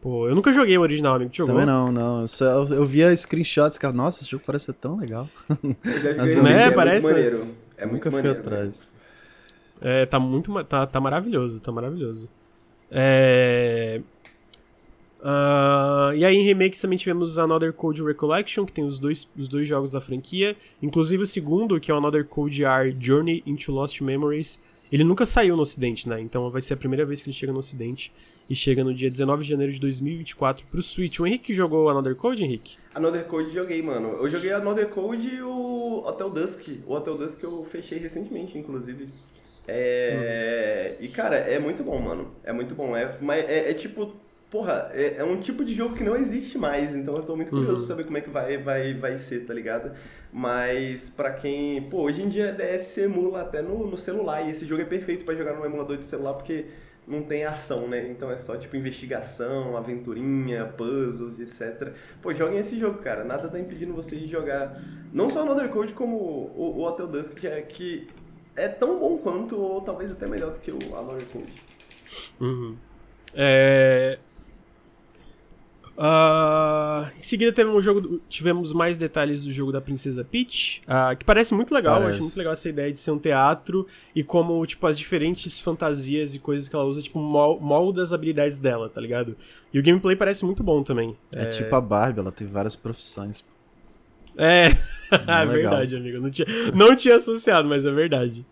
Pô, eu nunca joguei o original, amigo. Tu jogou? Também não, não. Eu, só- eu, via screenshots, cara, nossa, esse jogo parece ser tão legal. Eu já *laughs* Mas, né, é parece, muito né? maneiro. É muito Nunca fui maneiro. atrás. É, tá muito. Tá, tá maravilhoso, tá maravilhoso. É. ah, e aí em remakes também tivemos Another Code Recollection, que tem os dois, os dois jogos da franquia. Inclusive o segundo, que é o Another Code R Journey into Lost Memories. Ele nunca saiu no ocidente, né? Então vai ser a primeira vez que ele chega no ocidente. E chega no dia 19 de janeiro de 2024 pro Switch. O Henrique jogou Another Code, Henrique? Another Code joguei, mano. Eu joguei Another Code e o Hotel Dusk. O Hotel Dusk eu fechei recentemente, inclusive. É... E, cara, é muito bom, mano. É muito bom. É, mas é, é tipo... Porra, é, é um tipo de jogo que não existe mais, então eu tô muito curioso Uhum. pra saber como é que vai, vai, vai ser, tá ligado? Mas pra quem... Pô, hoje em dia DS se emula até no, no celular, e esse jogo é perfeito pra jogar no emulador de celular, porque não tem ação, né? Então é só tipo investigação, aventurinha, puzzles e etc. Pô, joguem esse jogo, cara. Nada tá impedindo vocês de jogar não só Another Code, como o, o Hotel Dusk, que é, que é tão bom quanto, ou talvez até melhor do que o Another Code. Uhum. É... Ah, em seguida teve um jogo tivemos mais detalhes do jogo da Princesa Peach, ah, que parece muito legal, Parece. acho muito legal essa ideia de ser um teatro e como, tipo, as diferentes fantasias e coisas que ela usa, tipo, mol- molda as habilidades dela, tá ligado? E o gameplay parece muito bom também. É, tipo a Barbie, ela tem várias profissões. É, *laughs* é verdade, amigo. Não tinha, não tinha associado, mas é verdade.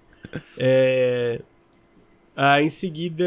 É... Ah, em seguida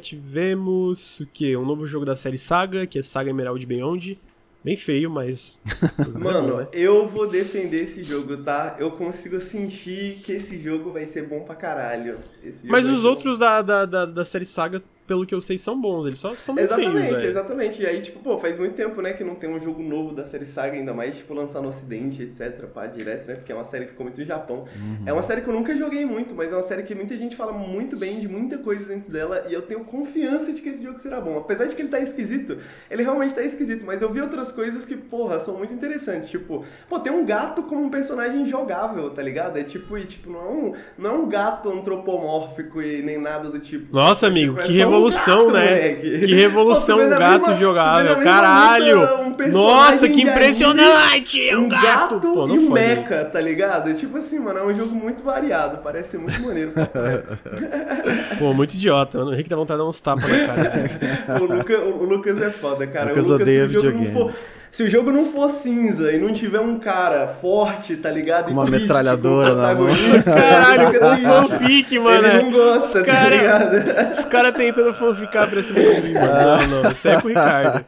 tivemos o quê? Um novo jogo da série Saga, que é Saga Emerald Beyond. Bem feio, mas. *laughs* é Mano, né? eu vou defender esse jogo, tá? Eu consigo sentir que esse jogo vai ser bom pra caralho. Esse jogo Mas os outros da, da, da, da série Saga, pelo que eu sei, são bons. Eles só são bem Exatamente, feios, exatamente. E aí, tipo, pô, faz muito tempo, né, que não tem um jogo novo da série Saga, ainda mais, tipo, lançar no ocidente, etc, pá, direto, né, porque é uma série que ficou muito no Japão. É uma série que eu nunca joguei muito, mas é uma série que muita gente fala muito bem de muita coisa dentro dela, e eu tenho confiança de que esse jogo será bom. Apesar de que ele tá esquisito, ele realmente tá esquisito, mas eu vi outras coisas que, porra, são muito interessantes, tipo, pô, tem um gato como um personagem jogável, tá ligado? É tipo, e, tipo, não é um, não é um gato antropomórfico e nem nada do tipo. Nossa, amigo, Tipo, é que só um revolução, gato, né? moleque. Que revolução, Pô, um gato mesma- jogável. Caralho! luta um Nossa, que impressionante! É um, um gato! gato, Pô, não e fode. mecha, tá ligado? Tipo assim, mano, é um jogo muito variado, parece ser muito maneiro. *laughs* Pô, muito idiota, mano. O Henrique dá vontade de dar uns tapas na cara. *laughs* né? o, Luca- o- o Lucas é foda, cara. Lucas o Lucas, odeia videogame. Se o jogo não for cinza e não tiver um cara forte, tá ligado? Com E uma triste, metralhadora na mão. Caralho, com triste. fanfic, mano. Ele não gosta, tá Cara, ligado? Os caras tentando fanficar pra cima de mim, mano. Não, não, isso é com o Ricardo.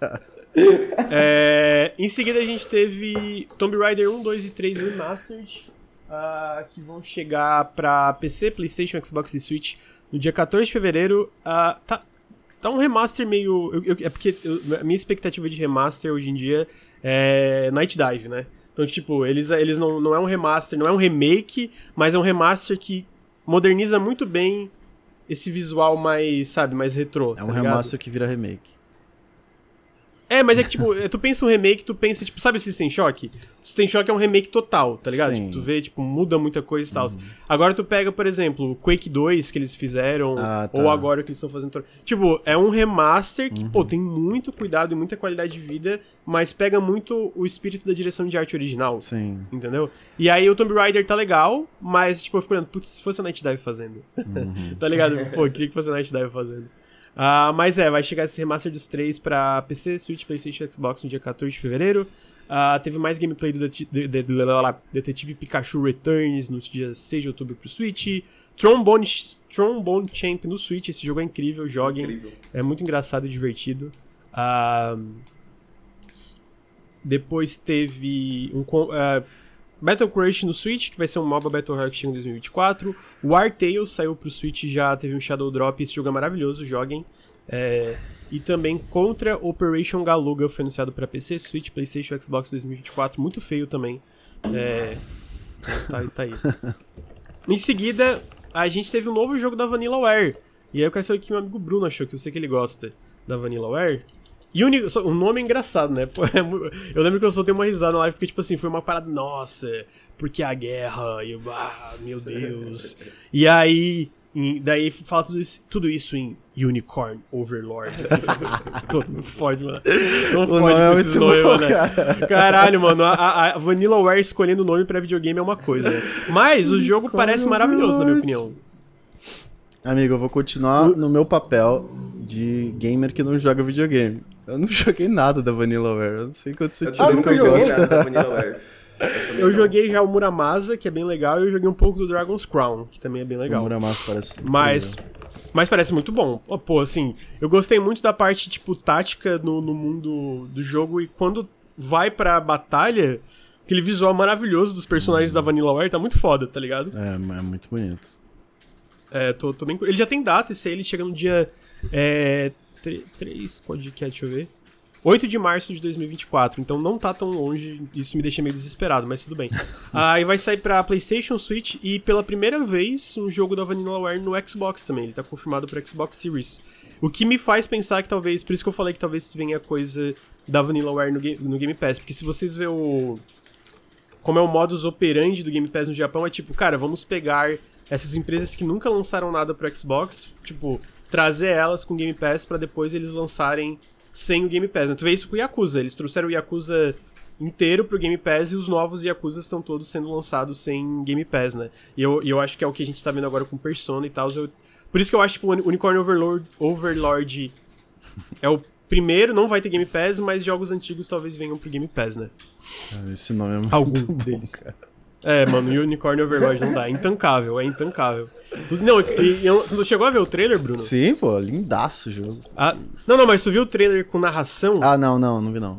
É, em seguida a gente teve Tomb Raider 1, 2 e 3 Remastered, ah, que vão chegar pra PC, Playstation, Xbox e Switch no dia 14 de fevereiro. Ah, tá, tá um remaster meio... eu- eu- é porque eu- a minha expectativa de remaster hoje em dia é Night Dive, né? Então, tipo, eles, eles não, não é um remaster, não é um remake, mas é um remaster que moderniza muito bem esse visual mais, sabe, mais retrô. É um tá remaster que vira remake. É, mas é que, tipo, tu pensa um remake, tu pensa, tipo, sabe o System Shock? O System Shock é um remake total, tá ligado? Sim. Tipo, tu vê, tipo, muda muita coisa e tal. Uhum. Agora tu pega, por exemplo, o Quake 2 que eles fizeram, Ah, tá. ou agora o que eles estão fazendo. Tipo, é um remaster que, Uhum. pô, tem muito cuidado e muita qualidade de vida, mas pega muito o espírito da direção de arte original. Sim. Entendeu? E aí o Tomb Raider tá legal, mas, tipo, eu fico olhando, putz, se fosse a Night Dive fazendo. Uhum. *laughs* tá ligado? Pô, eu queria que fosse a Night Dive fazendo. Ah, mas é, vai chegar esse remaster dos três pra PC, Switch, Playstation e Xbox no dia 14 de fevereiro. Ah, teve mais gameplay do de- de- de- Detetive Pikachu Returns no dia 6 de outubro pro Switch. Trombone, Trombone Champ no Switch, esse jogo é incrível, joguem. Incrível. É muito engraçado e divertido. Ah, depois teve um ah, Battle Crush no Switch, que vai ser um MOBA Battle Royale que chega em 2024. War Tales saiu pro Switch já, teve um Shadow Drop, esse jogo é maravilhoso, joguem. É, e também Contra Operation Galuga foi anunciado para PC, Switch, PlayStation Xbox 2024, muito feio também. É, tá, tá aí. *laughs* Em seguida, a gente teve um novo jogo da Vanillaware. E aí eu quero saber o que meu amigo Bruno achou, que eu sei que ele gosta da Vanillaware. E o, o nome é engraçado, né? *laughs* É eu lembro que eu soltei uma risada na live, porque, tipo assim, foi uma parada, nossa, porque a guerra, e eu, ah, meu Deus. e aí, daí fala tudo isso, tudo isso em Unicorn Overlord. Todo mundo fode, mano. Não O fode é com esses nomes, bom, né? cara. Caralho, mano, a, a- Vanillaware escolhendo nome pra videogame é uma coisa. né? Mas o jogo parece maravilhoso, na minha opinião. Amigo, eu vou continuar no meu papel de gamer que não joga videogame. Eu não *laughs* joguei nada da Vanillaware. Eu não sei quanto você Eu tirou que nunca eu joguei gosto. nada da Vanillaware. *laughs* Eu não. joguei já o Muramasa, que é bem legal, e eu joguei um pouco do Dragon's Crown, que também é bem O legal. Muramasa parece. Mas, mas parece muito bom. Ó, Pô, assim, eu gostei muito da parte, tipo, tática no, no mundo do jogo, e quando vai pra batalha, aquele visual maravilhoso dos personagens da Vanillaware tá muito foda, tá ligado? É, é muito bonito. É, tô, tô bem... Ele já tem data, esse aí ele chega no dia... É... 3... Qual dia que é? Deixa eu ver. 8 de março de 2024, então não tá tão longe, isso me deixa meio desesperado, mas tudo bem. Aí *laughs* vai sair pra PlayStation, Switch e pela primeira vez um jogo da Vanillaware no Xbox também, ele tá confirmado pro Xbox Series. O que me faz pensar que talvez, por isso que eu falei que talvez venha coisa da Vanillaware no, Ga- no Game Pass, porque se vocês verem o como é o modus operandi do Game Pass no Japão, é tipo, cara, vamos pegar essas empresas que nunca lançaram nada pro Xbox, tipo, trazer elas com Game Pass pra depois eles lançarem sem o Game Pass. Né? Tu vê isso com o Yakuza, eles trouxeram o Yakuza inteiro pro Game Pass e os novos Yakuza estão todos sendo lançados sem Game Pass, né? E eu, e eu acho que é o que a gente tá vendo agora com Persona e tal. eu- Por isso que eu acho que tipo, o Unicorn Overlord, Overlord é o primeiro, não vai ter Game Pass, mas jogos antigos talvez venham pro Game Pass, né? Cara, Esse nome é muito Algum bom, deles. cara. É, mano, e Unicorn Overlord não dá. É intancável, é intancável. Não, e, e tu chegou a ver o trailer, Bruno? Sim, pô, lindaço o jogo. Ah, não, não, mas tu viu o trailer com narração? Ah, não, não, não vi não.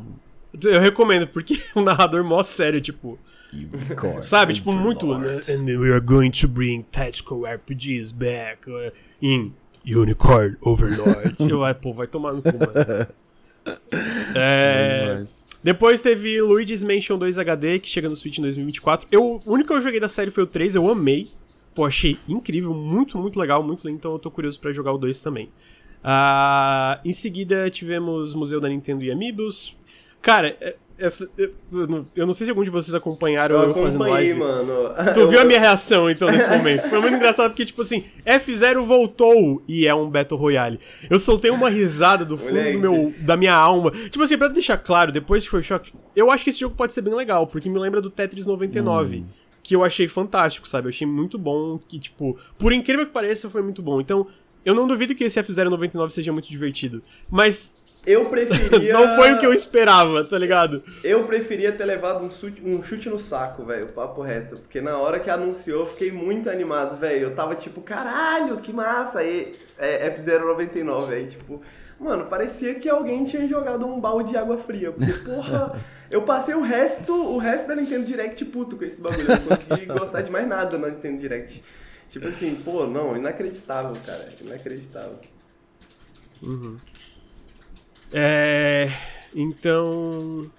Eu recomendo, porque o *laughs* narrador mó sério, tipo. Unicorn. Sabe, tipo, muito. Né? And we are going to bring tactical RPGs back uh, in Unicorn Overlord. *laughs* eu, ai, pô, vai tomar no cu, mano. É. Demais. Depois teve Luigi's Mansion 2 HD, que chega no Switch em 2024. Eu, o único que eu joguei da série foi o 3, eu amei. Pô, achei incrível, muito, muito legal, muito lindo, então eu tô curioso pra jogar o 2 também. Ah, em seguida tivemos Museu da Nintendo e Amiibos. Cara, é- essa- eu, eu não- sei se algum de vocês acompanharam Eu eu, fazendo acompanhei, live. mano. Tu Eu- viu a minha reação, então, nesse *laughs* momento? Foi muito engraçado porque, tipo assim, F0 voltou e é um Battle Royale. Eu soltei uma risada do fundo Moleque. do meu, da minha alma. Tipo assim, pra deixar claro, depois que foi o choque, eu acho que esse jogo pode ser bem legal, porque me lembra do Tetris 99. Que eu achei fantástico, sabe? Eu achei muito bom. Que, tipo, por incrível que pareça, foi muito bom. Então, eu não duvido que esse F0 99 seja muito divertido. Mas Eu preferia. *laughs* não foi o que eu esperava, tá ligado? Eu preferia ter levado um chute, um chute no saco, velho, papo reto. Porque na hora que anunciou, eu fiquei muito animado, velho. Eu tava tipo, caralho, que massa! Aí, é, F099, aí, tipo, mano, parecia que alguém tinha jogado um balde de água fria. Porque, porra, *laughs* eu passei o resto, o resto da Nintendo Direct puto com esse bagulho. Eu não consegui *laughs* gostar de mais nada na Nintendo Direct. Tipo assim, pô, não, inacreditável, cara. Inacreditável. É. Então.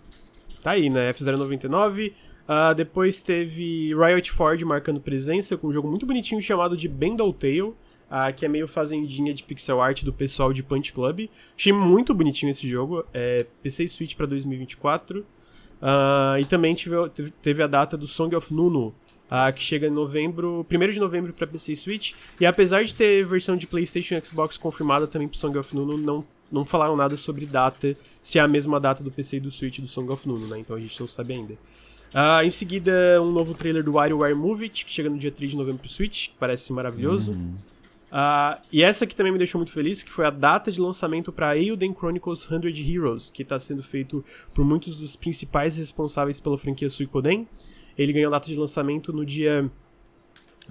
Tá aí, né? F099. Ah, depois teve Riot Ford marcando presença com um jogo muito bonitinho chamado de Bendal Tale. ah, que é meio fazendinha de pixel art do pessoal de Punch Club. Achei muito bonitinho esse jogo. É PC e Switch pra 2024. Ah, e também teve- a data do Song of Nuno, ah, que chega em novembro, 1 de novembro pra PC e Switch. E apesar de ter versão de PlayStation e Xbox confirmada também pro Song of Nuno, não, não falaram nada sobre data, se é a mesma data do PC e do Switch do Song of Nuno, né? Então a gente não sabe ainda. Ah, em seguida, um novo trailer do WarioWare Move It, que chega no dia 3 de novembro pro Switch, que parece maravilhoso. Ah, e essa aqui também me deixou muito feliz, que foi a data de lançamento para Eilden Chronicles 100 Heroes, que está sendo feito por muitos dos principais responsáveis pela franquia Suikoden. Ele ganhou data de lançamento no dia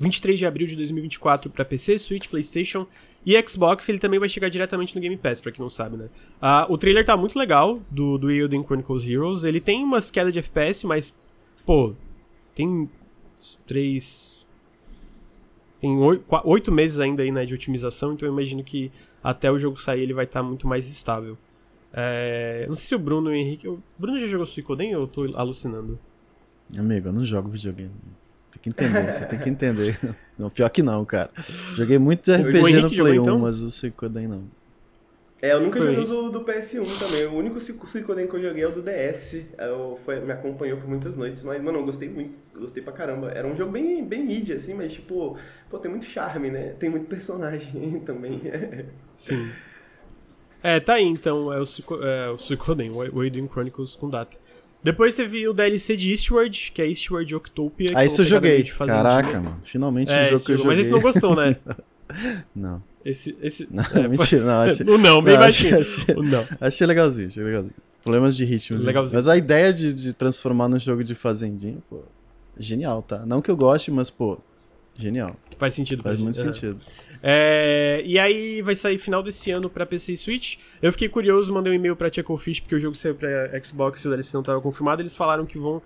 23 de abril de 2024 para PC, Switch, PlayStation e Xbox. Ele também vai chegar diretamente no Game Pass, para quem não sabe, né? Ah, o trailer tá muito legal do, do Eilden Chronicles Heroes. Ele tem umas quedas de FPS, mas, pô, tem três tem oito meses ainda aí, né, de otimização, então eu imagino que até o jogo sair ele vai estar muito mais estável. É, não sei se o Bruno e o Henrique. O Bruno já jogou Suicoden ou eu tô alucinando? Amigo, eu não jogo videogame. Tem que entender, você tem que entender. *laughs* Não, pior que não, cara. Joguei muito RPG Henrique no jogou, Play 1, então? mas o Suicoden não. É, eu nunca Foi. joguei do, do PS1 também. O único Suico- Suicoden que eu joguei é o do DS. Eu, foi, me acompanhou por muitas noites, mas, mano, eu gostei muito. Eu gostei pra caramba. Era um jogo bem, bem mídia, assim, mas, tipo, pô, tem muito charme, né? Tem muito personagem *laughs* também. Sim. É, tá aí então, é o, Suico- é, o Suicoden, o Waydoing Chronicles com data. Depois teve o DLC de Eastward, que é Eastward Octopia. Aí uma isso eu joguei. Caraca, mano. Finalmente É, um jogo que eu joguei. mas esse não gostou, né? *laughs* Não. Esse, esse... Não, é, *laughs* mentira, não. Achei, O não, bem Não, baixinho. achei- O não. achei legalzinho, achei legalzinho. Problemas de ritmo. assim. Legalzinho. Mas a ideia de, de transformar num jogo de fazendinha, pô, genial, tá? Não que eu goste, mas, pô, genial. Faz sentido. pra Faz muito É. sentido. É, e aí vai sair final desse ano pra PC e Switch. Eu fiquei curioso, mandei um e-mail pra Chucklefish, porque o jogo saiu pra Xbox e o DLC não tava confirmado. Eles falaram que vão.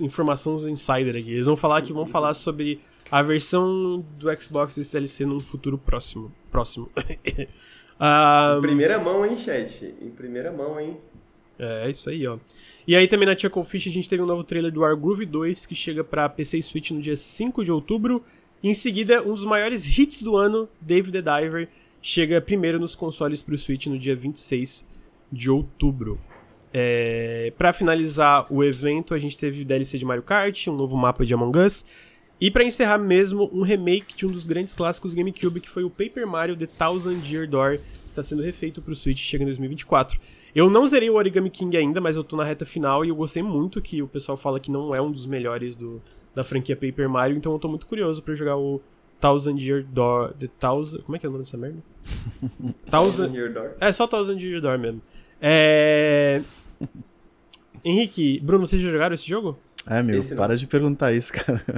Informações insider aqui. Eles vão falar que vão falar sobre a versão do Xbox desse DLC num futuro próximo. Próximo. *laughs* Ah, Em primeira mão, hein, chat? Em primeira mão, hein? é, é isso aí, ó. E aí também na Chucklefish a gente teve um novo trailer do Wargroove 2 que chega pra PC e Switch no dia 5 de outubro. Em seguida, um dos maiores hits do ano, Dave the Diver, chega primeiro nos consoles pro Switch no dia 26 de outubro. É, para finalizar o evento, a gente teve DLC de Mario Kart, um novo mapa de Among Us. E pra encerrar mesmo, um remake de um dos grandes clássicos GameCube, que foi o Paper Mario The Thousand Year Door, que tá sendo refeito pro Switch chega em 2024. Eu não zerei o Origami King ainda, mas eu tô na reta final e eu gostei muito que o pessoal fala que não é um dos melhores do, da franquia Paper Mario, então eu tô muito curioso pra jogar o Thousand Year Door. The Thousand. Como é que é o nome dessa merda? *laughs* Thousand. Year Door. É, só Thousand Year Door mesmo. É. Henrique, Bruno, vocês já jogaram esse jogo? É, meu, Esse não. para de perguntar isso, cara. *laughs*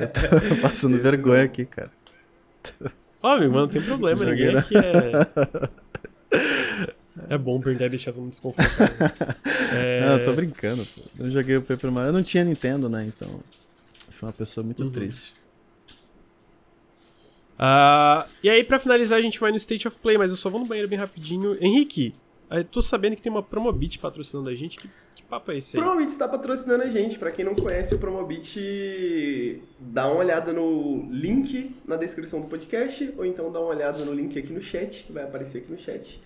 eu tô passando Esse vergonha não. aqui, cara. Ó, amigo, mas não tem problema, Joguei, ninguém né? aqui é. É bom perguntar e deixar todo mundo desconfortável. *laughs* É... Não, eu tô brincando, pô. Eu joguei o Paper Mario. Eu não tinha Nintendo, né? Então. Fui uma pessoa muito Uhum. triste. Ah, e aí, pra finalizar, a gente vai no State of Play, mas eu só vou no banheiro bem rapidinho. Henrique, eu tô sabendo que tem uma Promobit patrocinando a gente. Que, que papo é esse aí? Promobit está patrocinando a gente. Pra quem não conhece o Promobit, dá uma olhada no link na descrição do podcast, ou então dá uma olhada no link aqui no chat, que vai aparecer aqui no chat.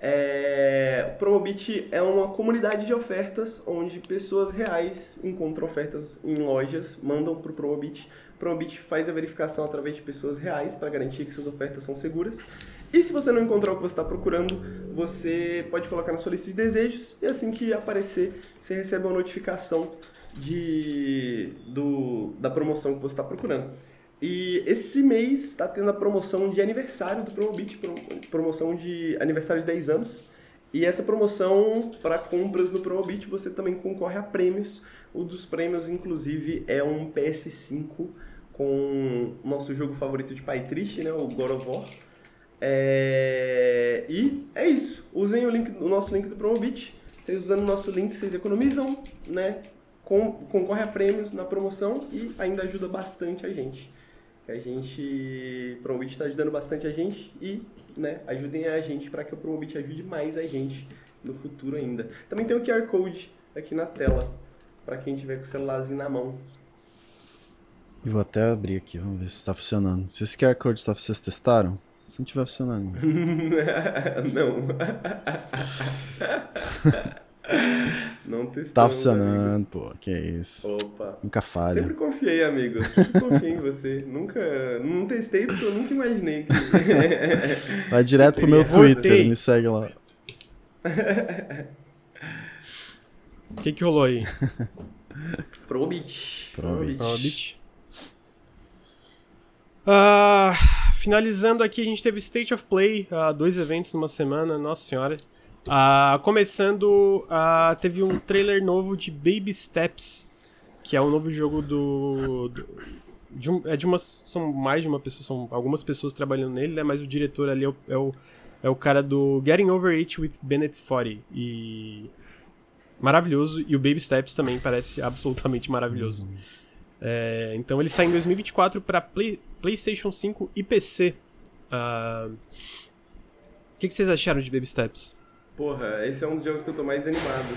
É, o Promobit é uma comunidade de ofertas onde pessoas reais encontram ofertas em lojas, mandam pro Promobit. O Promobit faz a verificação através de pessoas reais para garantir que essas ofertas são seguras. E se você não encontrar o que você está procurando, você pode colocar na sua lista de desejos e assim que aparecer, você recebe uma notificação de, do, da promoção que você está procurando. E esse mês está tendo a promoção de aniversário do Promobit, pro- promoção de aniversário de 10 anos. E essa promoção para compras no Promobit você também concorre a prêmios. Um dos prêmios, inclusive, é um PS5 com o nosso jogo favorito de pai triste, né? O God of War. É, E é isso. Usem o, link, o nosso link do Promobit. Vocês usando o nosso link, vocês economizam, né? Concorre a prêmios na promoção e ainda ajuda bastante a gente. A gente. Promobit está ajudando bastante a gente e, né, ajudem a gente para que o Promobit ajude mais a gente no futuro ainda. Também tem o QR Code aqui na tela para quem tiver com o celularzinho na mão. Vou até abrir aqui, vamos ver se está funcionando. Se esse QR Code está, vocês testaram? Se não estiver funcionando. *laughs* não. *laughs* não testamos. Tá amigo. funcionando, pô, que isso. Opa. Nunca falha. Sempre confiei, amigo. Sempre confiei em você. Nunca. Não testei porque eu nunca imaginei que. *laughs* Vai direto pro meu Twitter, me segue lá. O que, que rolou aí? Probit. Probit. Promobit. Ah, finalizando aqui, a gente teve State of Play, ah, dois eventos numa semana, nossa senhora. Ah, começando, ah, teve um trailer novo de Baby Steps, que é um novo jogo do. do- de um- é de umas. São mais de uma pessoa, são algumas pessoas trabalhando nele, né? Mas o diretor ali é o, é o, é o cara do Getting Over It with Bennett Foddy. E. Maravilhoso. E o Baby Steps também parece *laughs* absolutamente maravilhoso. É, então ele sai em 2024 para Play, PlayStation 5 e PC. Ah, O que, que vocês acharam de Baby Steps? Porra, esse é um dos jogos que eu tô mais animado.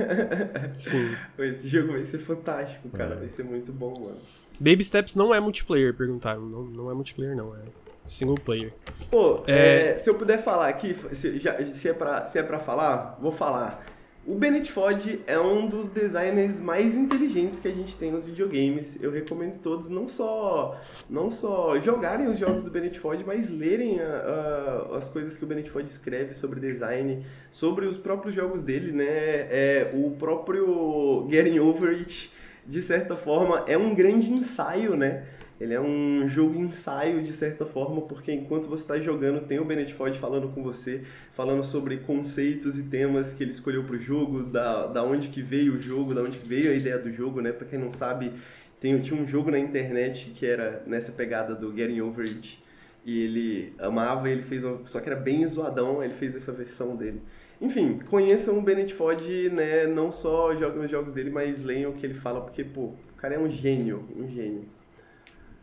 *laughs* Sim. *laughs* Esse jogo vai ser fantástico, cara. Vai ser muito bom, mano. Baby Steps não é multiplayer, perguntaram. Não, não é multiplayer, não. É, single player. Pô, é... se eu puder falar aqui, se, já, se, é pra, se é pra falar, vou falar. O Bennett Ford é um dos designers mais inteligentes que a gente tem nos videogames. Eu recomendo todos não só não só jogarem os jogos do Bennett Ford, mas lerem a, a, as coisas que o Bennett Ford escreve sobre design, sobre os próprios jogos dele, né? É, o próprio Getting Over It, de certa forma, é um grande ensaio, né? Ele é um jogo ensaio, de certa forma, porque enquanto você está jogando, tem o Bennett Ford falando com você, falando sobre conceitos e temas que ele escolheu para o jogo, da, da onde que veio o jogo, da onde que veio a ideia do jogo, né? Para quem não sabe, tem, tinha um jogo na internet que era nessa pegada do Getting Over It, e ele amava, ele fez uma, só que era bem zoadão, ele fez essa versão dele. Enfim, conheçam o Bennett Ford, né? Não só joguem os jogos dele, mas leiam o que ele fala, porque, pô, o cara é um gênio, um gênio.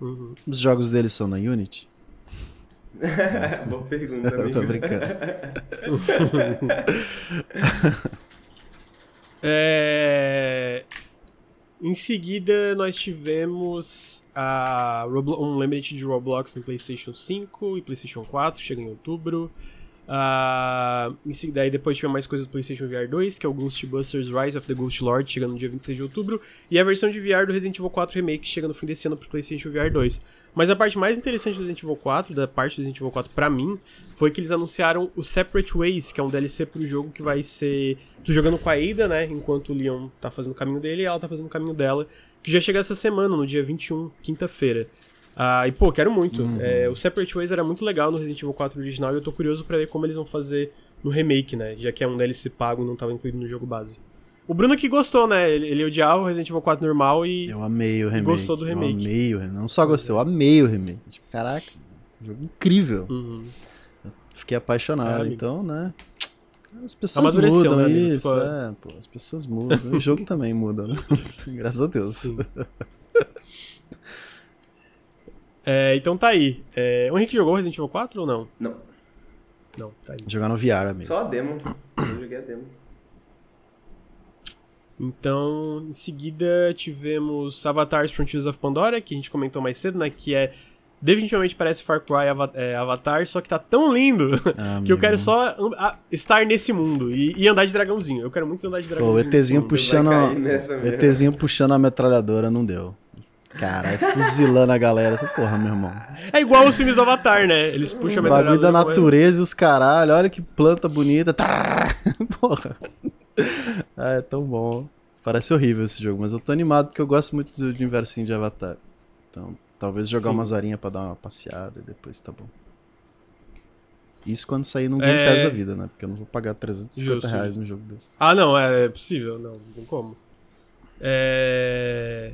Uhum. Os jogos deles são na Unity? *laughs* Boa pergunta, amigo. Eu tô brincando. *laughs* é... Em seguida, nós tivemos a Roblo um lembrete de Roblox no PlayStation 5 e PlayStation 4, chega em outubro. Uh, daí depois tiver mais coisas do PlayStation VR 2, que é o Ghostbusters Rise of the Ghost Lord, chega no dia 26 de outubro, e a versão de VR do Resident Evil 4 Remake chega no fim desse ano pro PlayStation VR 2. Mas a parte mais interessante do Resident Evil 4, da parte do Resident Evil 4 pra mim, foi que eles anunciaram o Separate Ways, que é um DLC pro jogo que vai ser tu jogando com a Ada, né, enquanto o Leon tá fazendo o caminho dele e ela tá fazendo o caminho dela, que já chega essa semana, no dia 21, quinta-feira. Ah, e pô, quero muito. Uhum. É, o Separate Ways era muito legal no Resident Evil 4 original e eu tô curioso para ver como eles vão fazer no remake, né? Já que é um DLC pago e não tava incluído no jogo base. O Bruno que gostou, né? Ele, ele odiava o Resident Evil 4 normal e. Eu amei o remake. Gostou do remake. Eu amei o remake. Não só gostei, eu amei o remake. Tipo, caraca, jogo incrível. Uhum. Fiquei apaixonado, é, então, né? As pessoas mudam né, isso, tipo, é, pô, as pessoas mudam. o jogo também muda, né? *laughs* Graças a Deus. *laughs* É, então tá aí. É, o Henrique jogou Resident Evil 4 ou não? Não. Não, tá aí. Jogar no VR, amigo. Só a demo. Eu joguei a demo. Então, em seguida tivemos Avatar's Frontiers of Pandora, que a gente comentou mais cedo, né? Que é. Definitivamente parece Far Cry é, Avatar, só que tá tão lindo *laughs* ah, que eu quero só estar nesse mundo e, e, andar de dragãozinho. Eu quero muito andar de dragãozinho. Pô, o ETzinho puxando, ETzinho puxando a metralhadora não deu. Caralho, fuzilando a galera. Assim, porra, meu irmão. É igual os filmes do Avatar, né? Eles puxam a Bagulho da natureza e os caralho. Olha que planta bonita. *laughs* Porra. Ah, é tão bom. Parece horrível esse jogo, mas eu tô animado porque eu gosto muito do universinho de Avatar. Então, talvez jogar Sim. umas horinhas pra dar uma passeada e depois tá bom. Isso quando sair num Game é... Pass da vida, né? Porque eu não vou pagar 350 Justo. reais no jogo desse. Ah, não, é possível. Não, não tem como. É...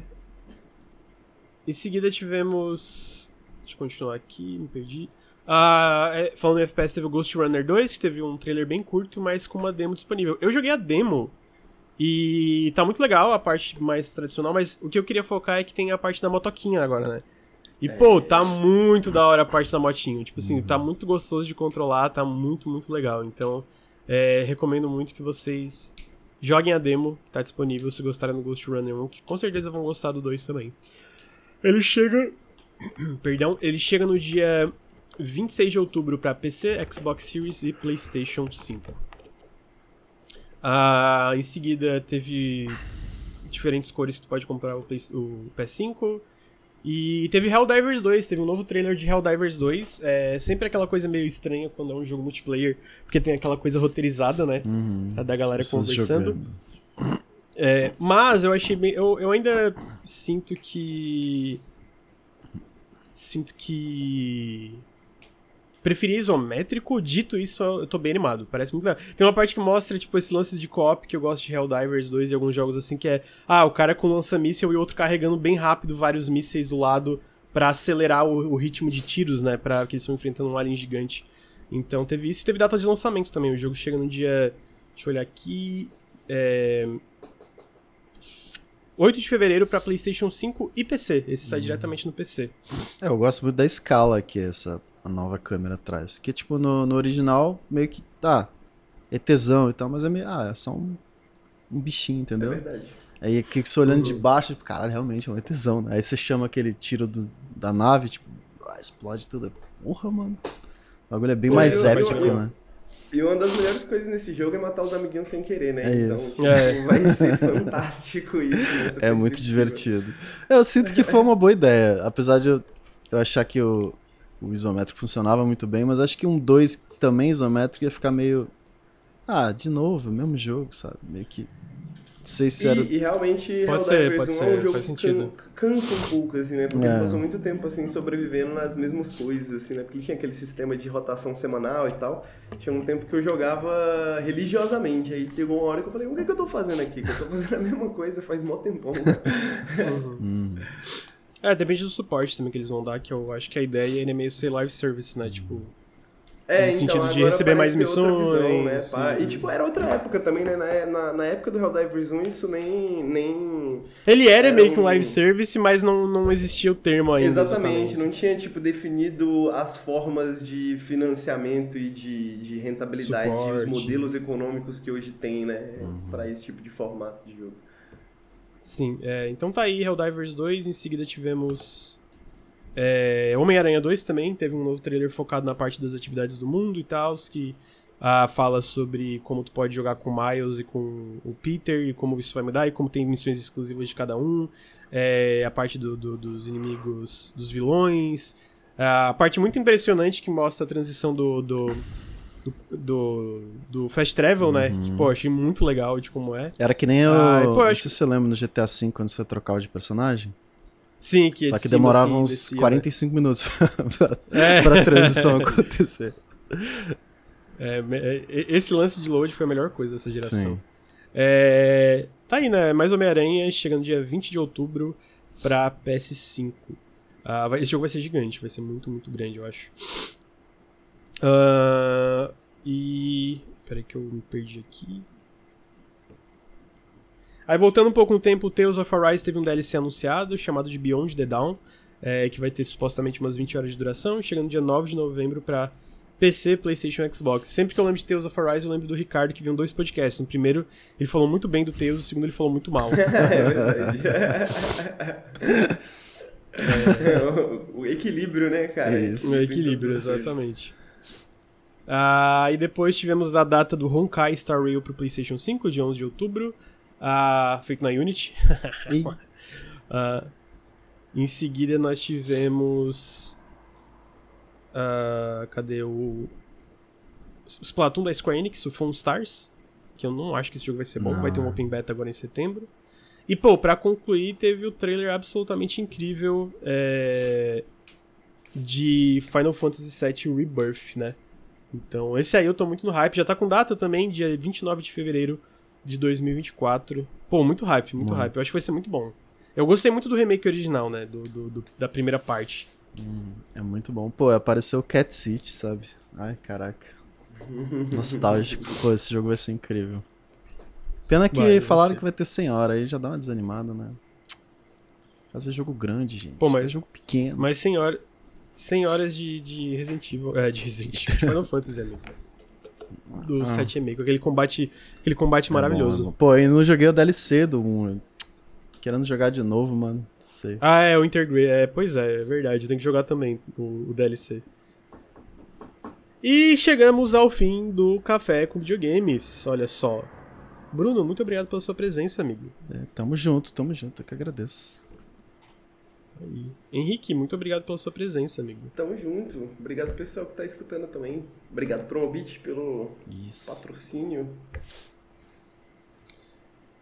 Em seguida tivemos. Deixa eu continuar aqui, me perdi. Ah, é, falando em FPS, teve o Ghost Runner 2, que teve um trailer bem curto, mas com uma demo disponível. Eu joguei a demo e tá muito legal a parte mais tradicional, mas o que eu queria focar é que tem a parte da motoquinha agora, né? E, é. pô, tá muito da hora a parte da motinha. Tipo assim, tá uhum. tá muito gostoso de controlar, tá muito, muito legal. Então, é, recomendo muito que vocês joguem a demo, que tá disponível, se gostarem do Ghost Runner 1, que com certeza vão gostar do 2 também. Ele chega. *clears throat* Perdão, ele chega no dia 26 de outubro para PC, Xbox Series e PlayStation 5. Ah, em seguida, teve diferentes cores que tu pode comprar o, Play, o PS5. E teve Helldivers 2, teve um novo trailer de Helldivers 2. É sempre aquela coisa meio estranha quando é um jogo multiplayer, porque tem aquela coisa roteirizada, né? Uhum, da galera conversando. Jogando. É, mas eu achei bem. Eu, eu ainda sinto que. Sinto que. Preferia isométrico, dito isso, eu tô bem animado. Parece muito legal. Tem uma parte que mostra, tipo, esse lance de co-op que eu gosto de Helldivers 2 e alguns jogos assim, que é. Ah, o cara com lança-míssel e outro carregando bem rápido vários mísseis do lado para acelerar o, o, ritmo de tiros, né? Pra que eles estão enfrentando um alien gigante. Então teve isso e teve data de lançamento também. O jogo chega no dia. Deixa eu olhar aqui. É, 8 de fevereiro para PlayStation 5 e PC. Esse sai hum. diretamente no PC. É, eu gosto muito da escala que essa a nova câmera traz. Que, tipo, no, no original, meio que tá. É tesão e tal, mas é meio. Ah, é só um, um bichinho, entendeu? É verdade. Aí que você olhando uhum. de baixo, tipo, caralho, realmente é um tesão, né? Aí você chama aquele tiro do, da nave, tipo, ah, explode tudo. Porra, mano. O bagulho é bem Pô, mais eu- épico, eu- né? E uma das melhores coisas nesse jogo é matar os amiguinhos sem querer, né? É então isso. *laughs* É. vai ser fantástico isso. nessa É muito divertido. Eu sinto que foi uma boa ideia. Apesar de eu, eu achar que o, o isométrico funcionava muito bem, mas acho que um 2 também isométrico ia ficar meio. Ah, de novo, mesmo jogo, sabe? Meio que. Sei se era. E, e realmente Pode ser, Helldivers pode 1 é ser, um jogo que can- cansa um pouco, assim, né? Porque É. ele passou muito tempo, assim, sobrevivendo nas mesmas coisas, assim, né? Porque tinha aquele sistema de rotação semanal e tal. Tinha um tempo que eu jogava religiosamente. Aí chegou uma hora que eu falei, o que, é que eu tô fazendo aqui? Que eu tô fazendo a mesma coisa faz mó tempão. *laughs* Hum. É, depende do suporte também que eles vão dar, que eu acho que a ideia é meio ser live service, né? Tipo, É, No sentido de receber mais ter outra visão, né, missões, sim. E tipo, era outra época também, né? Na, na, na época do Helldivers 1, isso nem. nem... ele era, Era meio que um live service, mas não, não existia o termo ainda. Exatamente, não tinha tipo definido as formas de financiamento e de, de rentabilidade, os Suporte. modelos econômicos que hoje tem, né, Pra esse tipo de formato de jogo. Sim, é, então tá aí Helldivers 2, em seguida tivemos é, Homem-Aranha 2 também, teve um novo trailer focado na parte das atividades do mundo e tal, que ah, fala sobre como tu pode jogar com o Miles e com o Peter, e como isso vai mudar, e como tem missões exclusivas de cada um, é, a parte do- do- dos inimigos, dos vilões, a parte muito impressionante que mostra a transição do... do do, do, Fast Travel, né? Que, pô, achei muito legal de como é. Era que nem o. Ah, pô, eu acho sei se você lembra no GTA V quando você trocava de personagem. Sim, que Só que demorava assim, uns descia, né? 45 minutos *laughs* pra, É. pra transição acontecer. É, é, esse lance de load foi a melhor coisa dessa geração. Sim. É, tá aí, né? Mais Homem-Aranha chegando dia 20 de outubro pra PS5. Ah, esse jogo vai ser gigante, vai ser muito, muito grande, eu acho. Ah, e. Peraí que eu me perdi aqui. Aí voltando um pouco no tempo, o Tales of Arise teve um DLC anunciado chamado de Beyond the Dawn, é, que vai ter supostamente umas 20 horas de duração, chegando dia 9 de novembro pra PC, PlayStation e Xbox. Sempre que eu lembro de Tales of Arise, eu lembro do Ricardo que viu dois podcasts. No primeiro, ele falou muito bem do Tales, no segundo, ele falou muito mal. *laughs* é verdade. o, o equilíbrio, né, cara? Isso. No equilíbrio, exatamente. Ah, e depois tivemos a data do Honkai Star Rail pro PlayStation 5, de 11 de outubro, ah, feito na Unity. *laughs* Ah, em seguida nós tivemos. ah, cadê o. o Splatoon da Square Enix, o Phone Stars. Que eu não acho que esse jogo vai ser bom, Não. vai ter um Open Beta agora em setembro. E, pô, pra concluir, teve o trailer absolutamente incrível é, de Final Fantasy VII Rebirth, né? Então, esse aí eu tô muito no hype. Já tá com data também, dia 29 de fevereiro de 2024. Pô, muito hype, muito, Muito. hype. Eu acho que vai ser muito bom. Eu gostei muito do remake original, né? Do, do- do- da primeira parte. é muito bom. Pô, apareceu Cat City, sabe? Ai, caraca. *laughs* Nostálgico. Pô, esse jogo vai ser incrível. Pena que Vai, falaram que vai ter 100 horas, aí já dá uma desanimada, né? Fazer jogo grande, gente. Pô, mas- Fazer jogo pequeno. Mas 100 horas, 100 horas de, de Resident Evil. É, de Resident Evil. Final Fantasy, amigo. Do Ah. 7 Remake. Aquele combate, aquele combate É maravilhoso. bom, é bom. Pô, eu não joguei o DLC do 1. Querendo jogar de novo, mano. Sei. Ah, é, o Intergrade. É, pois é, é verdade. Tem que jogar também o, o DLC. E chegamos ao fim do Café com Videogames. Olha só. Bruno, muito obrigado pela sua presença, amigo. É, tamo junto, tamo junto. Eu que agradeço. Henrique, muito obrigado pela sua presença, amigo. Tamo junto. Obrigado pessoal que tá escutando também. Obrigado Promobit pelo Isso. patrocínio.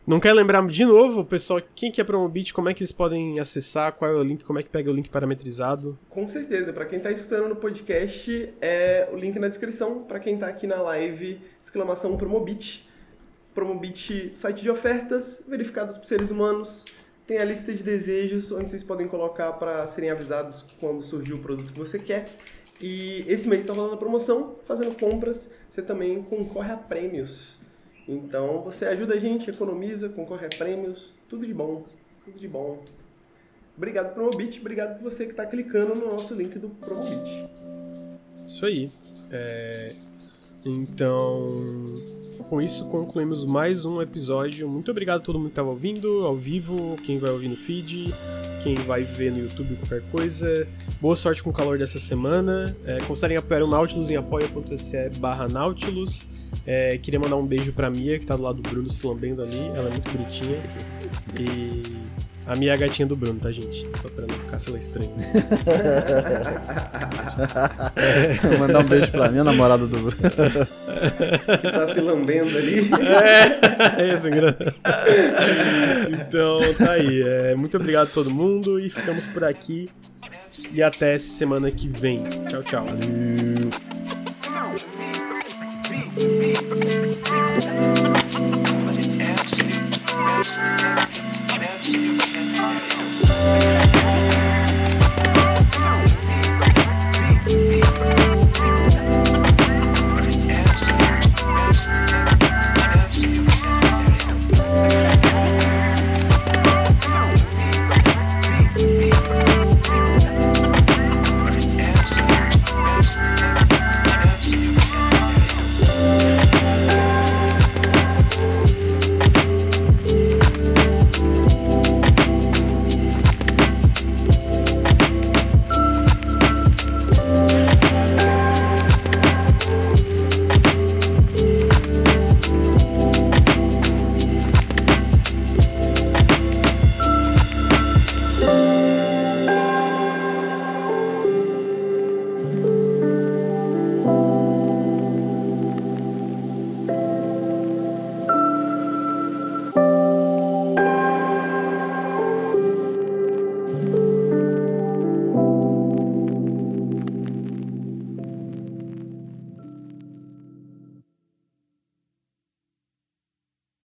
Não quer lembrar de novo, pessoal, quem que é Promobit, como é que eles podem acessar, qual é o link, como é que pega o link parametrizado? Com certeza, para quem tá escutando no podcast, é o link na descrição. Para quem tá aqui na live, exclamação Promobit. Promobit, site de ofertas verificadas por seres humanos. Tem a lista de desejos onde vocês podem colocar para serem avisados quando surgir o produto que você quer. E esse mês está rolando a promoção, fazendo compras, você também concorre a prêmios. Então você ajuda a gente, economiza, concorre a prêmios, tudo de bom, tudo de bom. Obrigado Promobit, obrigado por você que está clicando no nosso link do Promobit. Isso aí. É, Então. Com isso concluímos mais um episódio. Muito obrigado a todo mundo que estava ouvindo, ao vivo, quem vai ouvir no feed, quem vai ver no YouTube qualquer coisa. Boa sorte com o calor dessa semana. É, considerem apoiar o Nautilus em apoia.se barra Nautilus. É, queria mandar um beijo pra Mia, que tá do lado do Bruno se lambendo ali. Ela é muito bonitinha. E a minha é a gatinha do Bruno, tá, gente? Só pra não ficar, sei lá, estranho. Vou *laughs* Mandar um beijo pra minha namorada do Bruno. que tá se lambendo ali. É, é isso, engraçado. Então, tá aí. É, muito obrigado a todo mundo e ficamos por aqui. E até semana que vem. Tchau, tchau. Valeu.